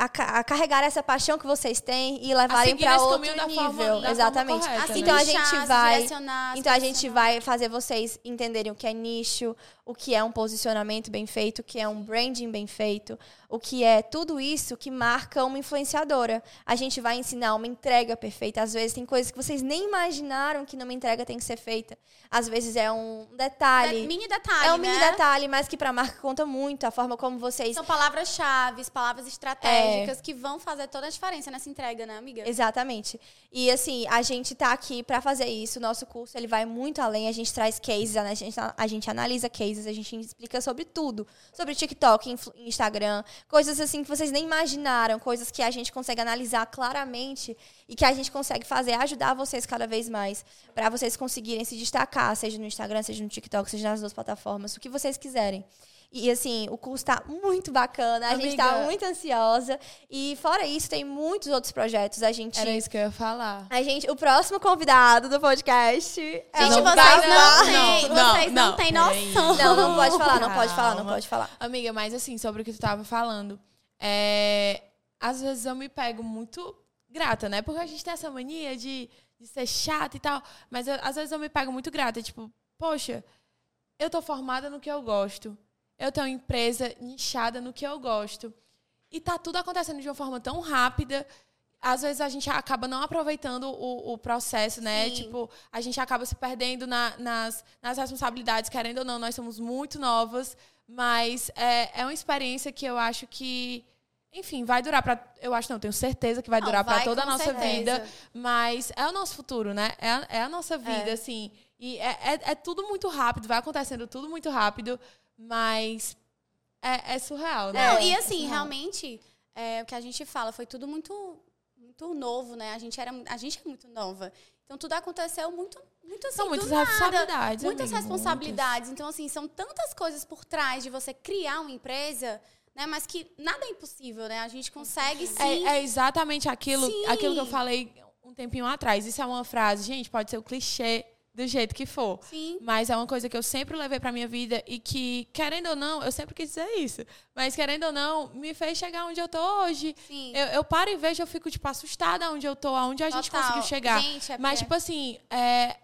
Speaker 3: a, a carregar essa paixão que vocês têm e levarem para outro
Speaker 1: caminho da
Speaker 3: nível.
Speaker 1: forma- da
Speaker 3: Exatamente.
Speaker 1: forma correta,
Speaker 3: então
Speaker 1: né?
Speaker 3: a gente vai então a gente vai fazer vocês entenderem o que é nicho, o que é um posicionamento bem feito, o que é um branding bem feito, o que é tudo isso que marca uma influenciadora. A gente vai ensinar uma entrega perfeita. Às vezes tem coisas que vocês nem imaginaram que numa entrega tem que ser feita. Às vezes é um detalhe.
Speaker 2: É mini detalhe,
Speaker 3: É um
Speaker 2: né?
Speaker 3: mini detalhe, mas que para a marca conta muito. A forma como vocês
Speaker 2: São palavras-chave, palavras estratégicas que vão fazer toda a diferença nessa entrega, né, amiga?
Speaker 3: Exatamente. E assim, a gente tá aqui para fazer isso. O nosso curso ele vai muito além. A gente traz cases, a gente, a gente analisa cases, a gente explica sobre tudo. Sobre TikTok, Instagram, coisas assim que vocês nem imaginaram, coisas que a gente consegue analisar claramente e que a gente consegue fazer ajudar vocês cada vez mais para vocês conseguirem se destacar, seja no Instagram, seja no TikTok, seja nas duas plataformas, o que vocês quiserem. E assim, o curso tá muito bacana, a gente tá
Speaker 1: Amiga.
Speaker 3: muito ansiosa. E fora isso, tem muitos outros projetos. A gente.
Speaker 1: Era isso que eu ia falar.
Speaker 3: A gente, o próximo convidado do podcast. é
Speaker 2: Gente,
Speaker 3: o
Speaker 1: Não
Speaker 2: vocês
Speaker 1: vai-
Speaker 2: não,
Speaker 1: não,
Speaker 2: têm,
Speaker 1: não,
Speaker 2: vocês
Speaker 1: não,
Speaker 2: não, têm noção.
Speaker 3: Não, não pode falar, não pode falar, não pode falar.
Speaker 1: Amiga, mas assim, sobre o que tu tava falando, é, às vezes eu me pego muito grata, né? Porque a gente tem essa mania de, de ser chata e tal, mas eu- às vezes eu me pego muito grata, tipo, poxa, eu tô formada no que eu gosto. Eu tenho uma empresa nichada no que eu gosto. E tá tudo acontecendo de uma forma tão rápida. Às vezes a gente acaba não aproveitando o, o processo, né?
Speaker 2: Sim.
Speaker 1: Tipo, a gente acaba se perdendo na- nas, nas responsabilidades, querendo ou não, nós somos muito novas, mas é, é uma experiência que eu acho que, enfim, vai durar para, eu acho não, tenho certeza que vai
Speaker 2: Não,
Speaker 1: durar para toda a nossa
Speaker 2: certeza.
Speaker 1: vida, mas é o nosso futuro, né? É a, é a nossa vida,
Speaker 3: É.
Speaker 1: assim. E é, é, é tudo muito rápido, vai acontecendo tudo muito rápido, mas é, é surreal, né?
Speaker 2: Não,
Speaker 3: É,
Speaker 2: e assim,
Speaker 3: surreal.
Speaker 2: realmente, é, o que a gente fala foi tudo muito, muito novo, né? A gente, era, a gente é muito nova. Então, tudo aconteceu muito, muito assim,
Speaker 1: São muitas
Speaker 2: nada.
Speaker 1: responsabilidades.
Speaker 2: Muitas
Speaker 1: amiga,
Speaker 2: responsabilidades. Então, assim, são tantas coisas por trás de você criar uma empresa, né? Mas que nada é impossível, né? A gente consegue sim.
Speaker 1: É, é exatamente aquilo,
Speaker 2: Sim.
Speaker 1: aquilo que eu falei um tempinho atrás. Isso é uma frase, gente, pode ser o clichê do jeito que for.
Speaker 2: Sim.
Speaker 1: Mas é uma coisa que eu sempre levei pra minha vida e que, querendo ou não, eu sempre quis dizer isso. Mas querendo ou não, me fez chegar onde eu tô hoje.
Speaker 2: Sim.
Speaker 1: Eu, eu paro e vejo, eu fico, tipo, assustada onde eu tô, aonde a gente
Speaker 2: Total.
Speaker 1: conseguiu chegar.
Speaker 2: Gente, é
Speaker 1: Mas, tipo assim, é,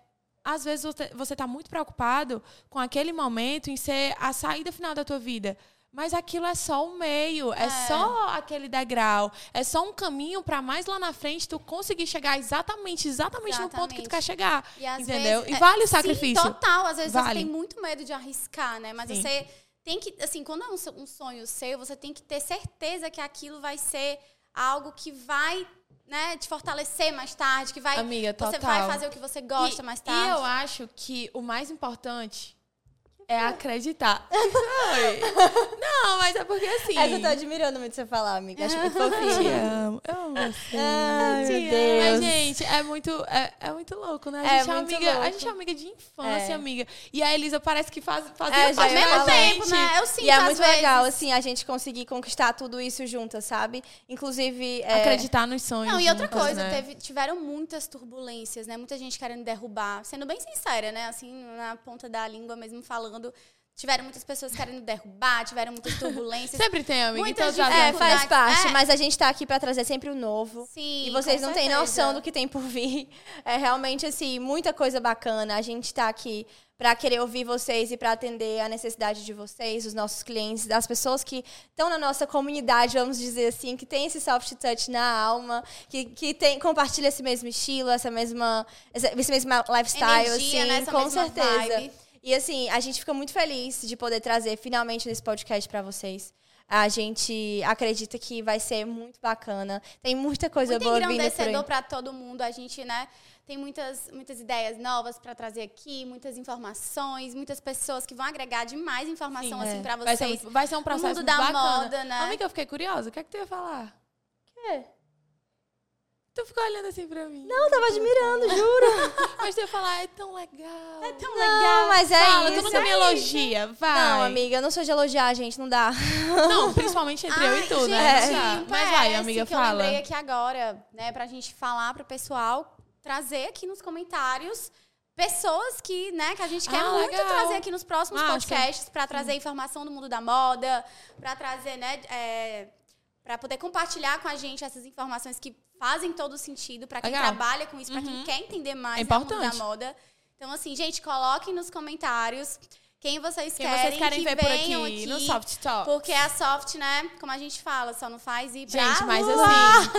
Speaker 1: às vezes você, você tá muito preocupado com aquele momento em ser a saída final da tua vida. Mas aquilo é só o meio, é,
Speaker 2: É.
Speaker 1: só aquele degrau, é só um caminho pra mais lá na frente tu conseguir chegar exatamente, exatamente, no ponto que tu
Speaker 2: Exatamente.
Speaker 1: quer chegar.
Speaker 2: E
Speaker 1: entendeu?
Speaker 2: vezes-
Speaker 1: e vale o
Speaker 2: Sim,
Speaker 1: sacrifício.
Speaker 2: total. Às vezes
Speaker 1: Vale.
Speaker 2: você tem muito medo de arriscar, né? Mas
Speaker 1: Sim.
Speaker 2: você tem que, assim, quando é um, um sonho seu, você tem que ter certeza que aquilo vai ser algo que vai, né, te fortalecer mais tarde, que vai.
Speaker 1: Amiga, total.
Speaker 2: Você vai fazer o que você gosta
Speaker 1: e,
Speaker 2: mais
Speaker 1: E
Speaker 2: tarde.
Speaker 1: eu acho que o mais importante é acreditar. Foi. Não, mas é porque assim.
Speaker 3: Essa eu tô admirando muito você falar, amiga. Acho muito
Speaker 1: Te
Speaker 3: fofinha.
Speaker 1: amo, eu amo você.
Speaker 3: Ai,
Speaker 1: Te
Speaker 3: meu
Speaker 1: amo.
Speaker 3: Deus.
Speaker 1: Mas, gente, é muito, é, é muito louco, né? A
Speaker 3: É
Speaker 1: gente é,
Speaker 3: muito
Speaker 1: amiga, a
Speaker 3: louco.
Speaker 1: gente é amiga de infância,
Speaker 3: É.
Speaker 1: amiga. E a Elisa parece que faz, fazia
Speaker 3: É,
Speaker 2: Ao mesmo tempo, né? Eu sinto
Speaker 3: E é
Speaker 2: às
Speaker 3: muito
Speaker 2: vezes.
Speaker 3: legal, assim, a gente conseguir conquistar tudo isso juntas, sabe? Inclusive. é,
Speaker 1: Acreditar nos sonhos.
Speaker 2: Não, e outra
Speaker 1: juntas,
Speaker 2: coisa,
Speaker 1: né?
Speaker 2: teve- tiveram muitas turbulências, né? Muita gente querendo derrubar. Sendo bem sincera, né? Assim, na ponta da língua mesmo falando. Tiveram muitas pessoas querendo derrubar, tiveram muitas turbulências.
Speaker 1: Sempre tem, amiga.
Speaker 2: Muitas
Speaker 1: as
Speaker 3: É, faz parte,
Speaker 2: É.
Speaker 3: mas a gente tá aqui pra trazer sempre o novo.
Speaker 2: Sim,
Speaker 3: E vocês
Speaker 2: com
Speaker 3: não têm
Speaker 2: certeza.
Speaker 3: noção do que tem por vir. É realmente, assim, muita coisa bacana. A gente tá aqui pra querer ouvir vocês e pra atender a necessidade de vocês, os nossos clientes, das pessoas que estão na nossa comunidade, vamos dizer assim, que tem esse soft touch na alma, que, que tem, compartilha esse mesmo estilo, essa mesma, esse mesmo lifestyle,
Speaker 2: Energia,
Speaker 3: assim,
Speaker 2: né? Essa
Speaker 3: com
Speaker 2: mesma
Speaker 3: certeza.
Speaker 2: vibe.
Speaker 3: E assim, a gente fica muito feliz de poder trazer finalmente esse podcast pra vocês. A gente acredita que vai ser muito bacana. Tem muita coisa
Speaker 2: Muito
Speaker 3: boa vindo por aí.
Speaker 2: engrandecedor para todo mundo. A gente, né, tem muitas, muitas ideias novas para trazer aqui, muitas informações, muitas pessoas que vão agregar demais informação
Speaker 3: Sim,
Speaker 2: assim
Speaker 3: é.
Speaker 2: para
Speaker 1: Vai
Speaker 2: vocês.
Speaker 1: ser, vai ser um processo
Speaker 2: mundo da
Speaker 1: bacana.
Speaker 2: moda, né?
Speaker 1: Amiga, eu fiquei curiosa. O que é que tu ia falar?
Speaker 3: quê?
Speaker 1: Tu ficou olhando assim pra mim.
Speaker 3: Não, eu tava admirando, juro.
Speaker 1: Mas tu ia falar, é tão legal. É
Speaker 2: tão
Speaker 3: Não, mas é
Speaker 1: Fala,
Speaker 3: isso.
Speaker 1: tu nunca me elogia. Vai.
Speaker 3: Não, amiga, eu não sou de elogiar, gente, não dá.
Speaker 1: Não, principalmente entre eu e tu, né?
Speaker 2: gente,
Speaker 1: dá.
Speaker 2: um
Speaker 1: Mas vai, amiga,
Speaker 2: que Eu
Speaker 1: fala.
Speaker 2: lembrei aqui agora, né, pra gente falar pro pessoal, trazer aqui nos comentários pessoas que, né, que a gente quer
Speaker 1: Ah,
Speaker 2: muito
Speaker 1: legal.
Speaker 2: trazer aqui nos próximos
Speaker 1: Massa.
Speaker 2: podcasts pra trazer informação do mundo da moda, pra trazer, né, é, Pra poder compartilhar com a gente essas informações que fazem todo sentido pra quem
Speaker 1: Legal.
Speaker 2: trabalha com isso, pra quem quer entender mais
Speaker 1: É
Speaker 2: mundo da
Speaker 1: importante.
Speaker 2: moda. Então, assim, gente, coloquem nos comentários quem vocês
Speaker 1: Quem
Speaker 2: querem,
Speaker 1: vocês querem
Speaker 2: que
Speaker 1: ver por
Speaker 2: venham
Speaker 1: aqui, no Soft Talk.
Speaker 2: Porque a soft, né, como a gente fala, só não faz ir pra
Speaker 1: Gente, mas assim,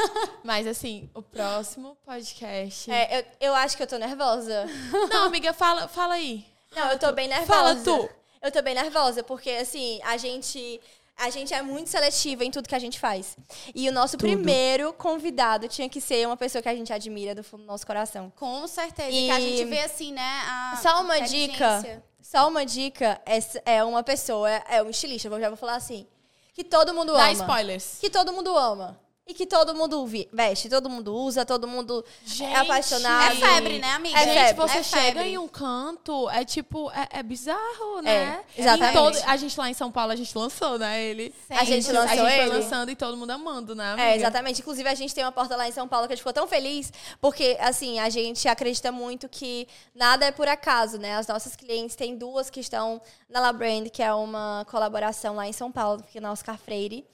Speaker 1: mas assim, o próximo podcast.
Speaker 3: É, eu, eu acho que eu tô nervosa.
Speaker 1: Não, amiga, fala, fala aí.
Speaker 3: Não, eu tô bem nervosa.
Speaker 1: Fala tu.
Speaker 3: Eu tô bem nervosa, porque assim, a gente. A gente é muito seletiva em tudo que a gente faz. E o nosso primeiro convidado tinha que ser uma pessoa que a gente admira do fundo do nosso coração.
Speaker 2: Com certeza.
Speaker 3: E-
Speaker 2: Que a gente vê assim, né? A
Speaker 3: Só uma dica. Só uma dica é, é uma pessoa, é um estilista, eu já vou falar assim. Que todo mundo
Speaker 1: Dá
Speaker 3: ama.
Speaker 1: spoilers.
Speaker 3: Que todo mundo ama. E que todo mundo veste, todo mundo usa, todo mundo
Speaker 1: Gente,
Speaker 3: é apaixonado.
Speaker 2: É febre, né, amiga?
Speaker 3: É
Speaker 1: Gente,
Speaker 3: febre.
Speaker 1: você
Speaker 2: É
Speaker 1: chega
Speaker 2: febre.
Speaker 1: em um canto, é tipo, é, é bizarro, né?
Speaker 3: É, exatamente.
Speaker 1: Todo- a gente lá em São Paulo, a gente lançou, né, ele.
Speaker 3: A gente
Speaker 1: a
Speaker 3: lançou
Speaker 1: gente foi
Speaker 3: ele.
Speaker 1: lançando e todo mundo amando, né, amiga?
Speaker 3: É, exatamente. Inclusive, a gente tem uma porta lá em São Paulo que a gente ficou tão feliz, porque, assim, a gente acredita muito que nada é por acaso, né? As nossas clientes têm duas que estão na La Brand, que é uma colaboração lá em São Paulo, que é na Oscar Freire.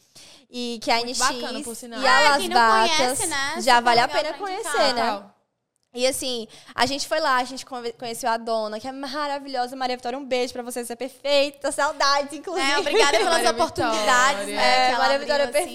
Speaker 3: E que é a NX
Speaker 1: bacana,
Speaker 3: e a
Speaker 2: É,
Speaker 3: Las Batas
Speaker 2: conhece, né?
Speaker 3: já
Speaker 2: Super
Speaker 3: vale a pena conhecer, né? E assim, a gente foi lá, a gente conheceu a dona, que é maravilhosa, Maria Vitória. Um beijo pra você, você é perfeita. Saudades, inclusive.
Speaker 2: É, obrigada pelas
Speaker 1: Maria
Speaker 2: oportunidades,
Speaker 1: Vitória.
Speaker 2: né?
Speaker 3: É, Maria Vitória é
Speaker 2: abriu, assim.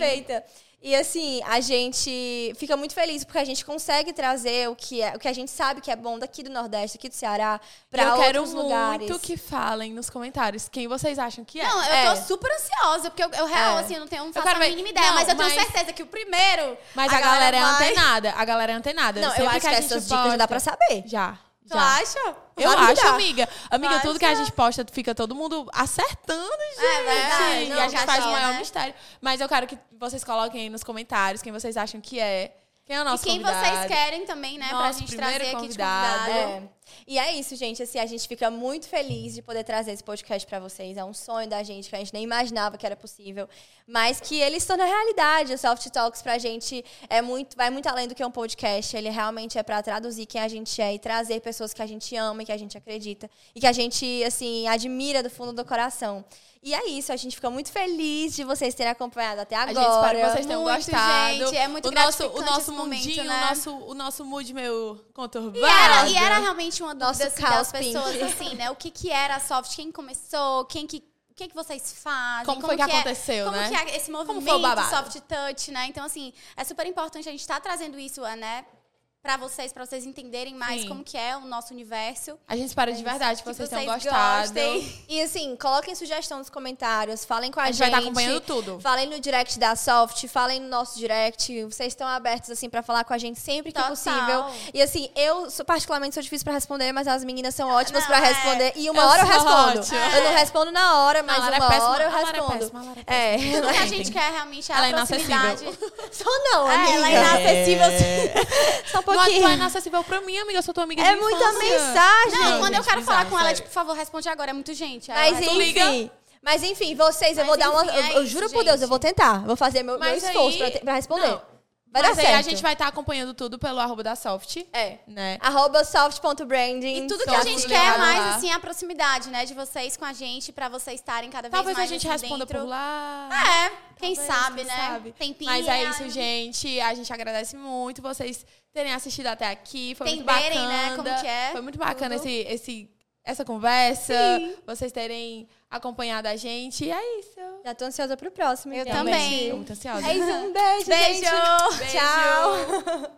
Speaker 3: E assim, a gente fica muito feliz porque a gente consegue trazer o que, é, o que a gente sabe que é bom daqui do Nordeste, aqui do Ceará, pra
Speaker 1: eu quero
Speaker 3: outros lugares.
Speaker 1: muito que falem nos comentários quem vocês acham que é.
Speaker 2: Não, eu
Speaker 3: É.
Speaker 2: tô super ansiosa, porque eu, eu real,
Speaker 3: É.
Speaker 2: assim, eu não tenho não faço
Speaker 1: quero
Speaker 2: a
Speaker 1: ver-
Speaker 2: mínima ideia,
Speaker 1: Não,
Speaker 2: mas eu tenho
Speaker 1: mas-
Speaker 2: certeza que o primeiro.
Speaker 1: Mas a, galera, é
Speaker 2: vai-
Speaker 1: antenada. A galera é antenada.
Speaker 3: Não, eu
Speaker 1: Sempre
Speaker 3: acho que,
Speaker 1: a gente
Speaker 3: essas dicas já dá pra saber.
Speaker 1: Já.
Speaker 2: Tu acha?
Speaker 1: Eu
Speaker 3: que
Speaker 1: acho,
Speaker 3: dá.
Speaker 1: amiga. Amiga,
Speaker 2: Tu
Speaker 1: tudo que a gente posta, fica todo mundo acertando, gente.
Speaker 2: É verdade.
Speaker 1: e
Speaker 2: Não,
Speaker 1: a gente faz o maior
Speaker 2: né?
Speaker 1: mistério. Mas eu quero que vocês coloquem aí nos comentários quem vocês acham que é. Quem é o
Speaker 2: E
Speaker 1: nosso
Speaker 2: quem
Speaker 1: convidado.
Speaker 2: vocês querem também, né? pra
Speaker 1: Nosso
Speaker 2: gente
Speaker 1: primeiro
Speaker 2: trazer aqui de
Speaker 1: convidado.
Speaker 2: convidado.
Speaker 3: É. E é isso, gente. Assim, a gente fica muito feliz de poder trazer esse podcast pra vocês. É um sonho da gente que a gente nem imaginava que era possível, mas que ele se torna realidade. O Soft Talks pra gente é muito, vai muito além do que um podcast. Ele realmente é pra traduzir quem a gente é e trazer pessoas que a gente ama e que a gente acredita e que a gente assim admira do fundo do coração. E é isso, a gente fica muito feliz de vocês terem acompanhado até
Speaker 1: A
Speaker 3: agora.
Speaker 1: gente espera que vocês tenham
Speaker 2: Muito,
Speaker 1: gostado.
Speaker 2: gente, é muito
Speaker 1: o nosso, o nosso
Speaker 2: esse momento,
Speaker 1: mundinho,
Speaker 2: né?
Speaker 1: o, nosso, o nosso mood meio conturbado.
Speaker 2: E era, e era realmente uma
Speaker 3: Nosso
Speaker 2: dúvida assim,
Speaker 3: caos
Speaker 2: das pessoas, assim, né? O que, que era a soft, quem começou, quem que. O que, que vocês fazem?
Speaker 1: Como foi que
Speaker 2: é-
Speaker 1: aconteceu,
Speaker 2: como
Speaker 1: né?
Speaker 2: que é esse
Speaker 1: foi o
Speaker 2: movimento soft touch, né? Então, assim, é super importante a gente estar trazendo isso, né? Pra vocês, pra vocês entenderem mais
Speaker 1: Sim.
Speaker 2: como que é o nosso universo.
Speaker 1: A gente espera de verdade que,
Speaker 2: Que
Speaker 1: vocês tenham
Speaker 2: vocês
Speaker 1: gostado.
Speaker 2: gostem.
Speaker 3: E assim, coloquem sugestão nos comentários, falem com a,
Speaker 1: A gente
Speaker 3: gente.
Speaker 1: vai estar acompanhando tudo.
Speaker 3: Falem no direct da Soft, falem no nosso direct. Vocês estão abertos, assim, pra falar com a gente sempre que
Speaker 2: Total.
Speaker 3: possível. E assim, eu sou, particularmente sou difícil pra responder, mas as meninas são ótimas pra
Speaker 2: é.
Speaker 3: responder. E uma
Speaker 1: Eu
Speaker 3: hora eu respondo.
Speaker 1: ótima.
Speaker 3: Eu não respondo na hora, mas
Speaker 1: Não, é
Speaker 3: uma
Speaker 1: péssima.
Speaker 3: hora eu
Speaker 1: A Lara é
Speaker 3: respondo.
Speaker 1: péssima, a
Speaker 3: É,
Speaker 2: que a gente quer realmente é
Speaker 1: Ela
Speaker 2: a
Speaker 1: é
Speaker 2: proximidade.
Speaker 3: sou não,
Speaker 2: É,
Speaker 3: amiga.
Speaker 2: ela é inacessível.
Speaker 3: Só um
Speaker 1: Não, tu é
Speaker 3: pouquinho.
Speaker 1: inacessível pra mim, amiga. Eu sou tua amiga
Speaker 3: É muita
Speaker 1: infância.
Speaker 3: mensagem.
Speaker 2: Não, quando eu quero falar com ela, tipo, por favor, responde agora. É muito gente. Aí
Speaker 3: Mas
Speaker 1: tu
Speaker 3: enfim.
Speaker 1: liga?
Speaker 3: Mas enfim, vocês, eu
Speaker 2: Mas
Speaker 3: vou dar uma.
Speaker 2: enfim,
Speaker 3: eu,
Speaker 2: é
Speaker 3: eu
Speaker 2: isso,
Speaker 3: juro por Deus,
Speaker 2: gente.
Speaker 3: eu vou tentar. Vou fazer meu, meu esforço
Speaker 1: aí-
Speaker 3: pra, te- pra responder.
Speaker 1: Não.
Speaker 3: Vai
Speaker 1: Mas
Speaker 3: dar
Speaker 1: aí
Speaker 3: certo.
Speaker 1: a gente vai estar acompanhando tudo pelo arroba da Soft.
Speaker 3: É.
Speaker 1: Né?
Speaker 3: Arroba soft.branding.
Speaker 2: E tudo que a gente quer é mais, assim, a proximidade, né? De vocês com a gente, pra vocês estarem cada vez
Speaker 1: Talvez a
Speaker 2: mais
Speaker 1: gente
Speaker 2: assim,
Speaker 1: responda
Speaker 2: dentro.
Speaker 1: por lá.
Speaker 2: É, quem
Speaker 1: Talvez,
Speaker 2: sabe,
Speaker 1: quem
Speaker 2: né?
Speaker 1: sabe.
Speaker 2: Tempinho.
Speaker 1: Mas é
Speaker 2: né?
Speaker 1: isso, gente. A gente agradece muito vocês terem assistido até aqui. Foi muito bacana.
Speaker 2: né, como que é
Speaker 1: Foi muito bacana
Speaker 2: tudo.
Speaker 1: esse, esse, essa conversa.
Speaker 2: Sim.
Speaker 1: Vocês terem acompanhado a gente. E é isso.
Speaker 3: Já tô ansiosa pro próximo.
Speaker 2: Eu
Speaker 3: gente.
Speaker 2: também.
Speaker 1: Tô muito ansiosa.
Speaker 3: É isso, um beijo,
Speaker 2: Beijo!
Speaker 3: gente. Tchau.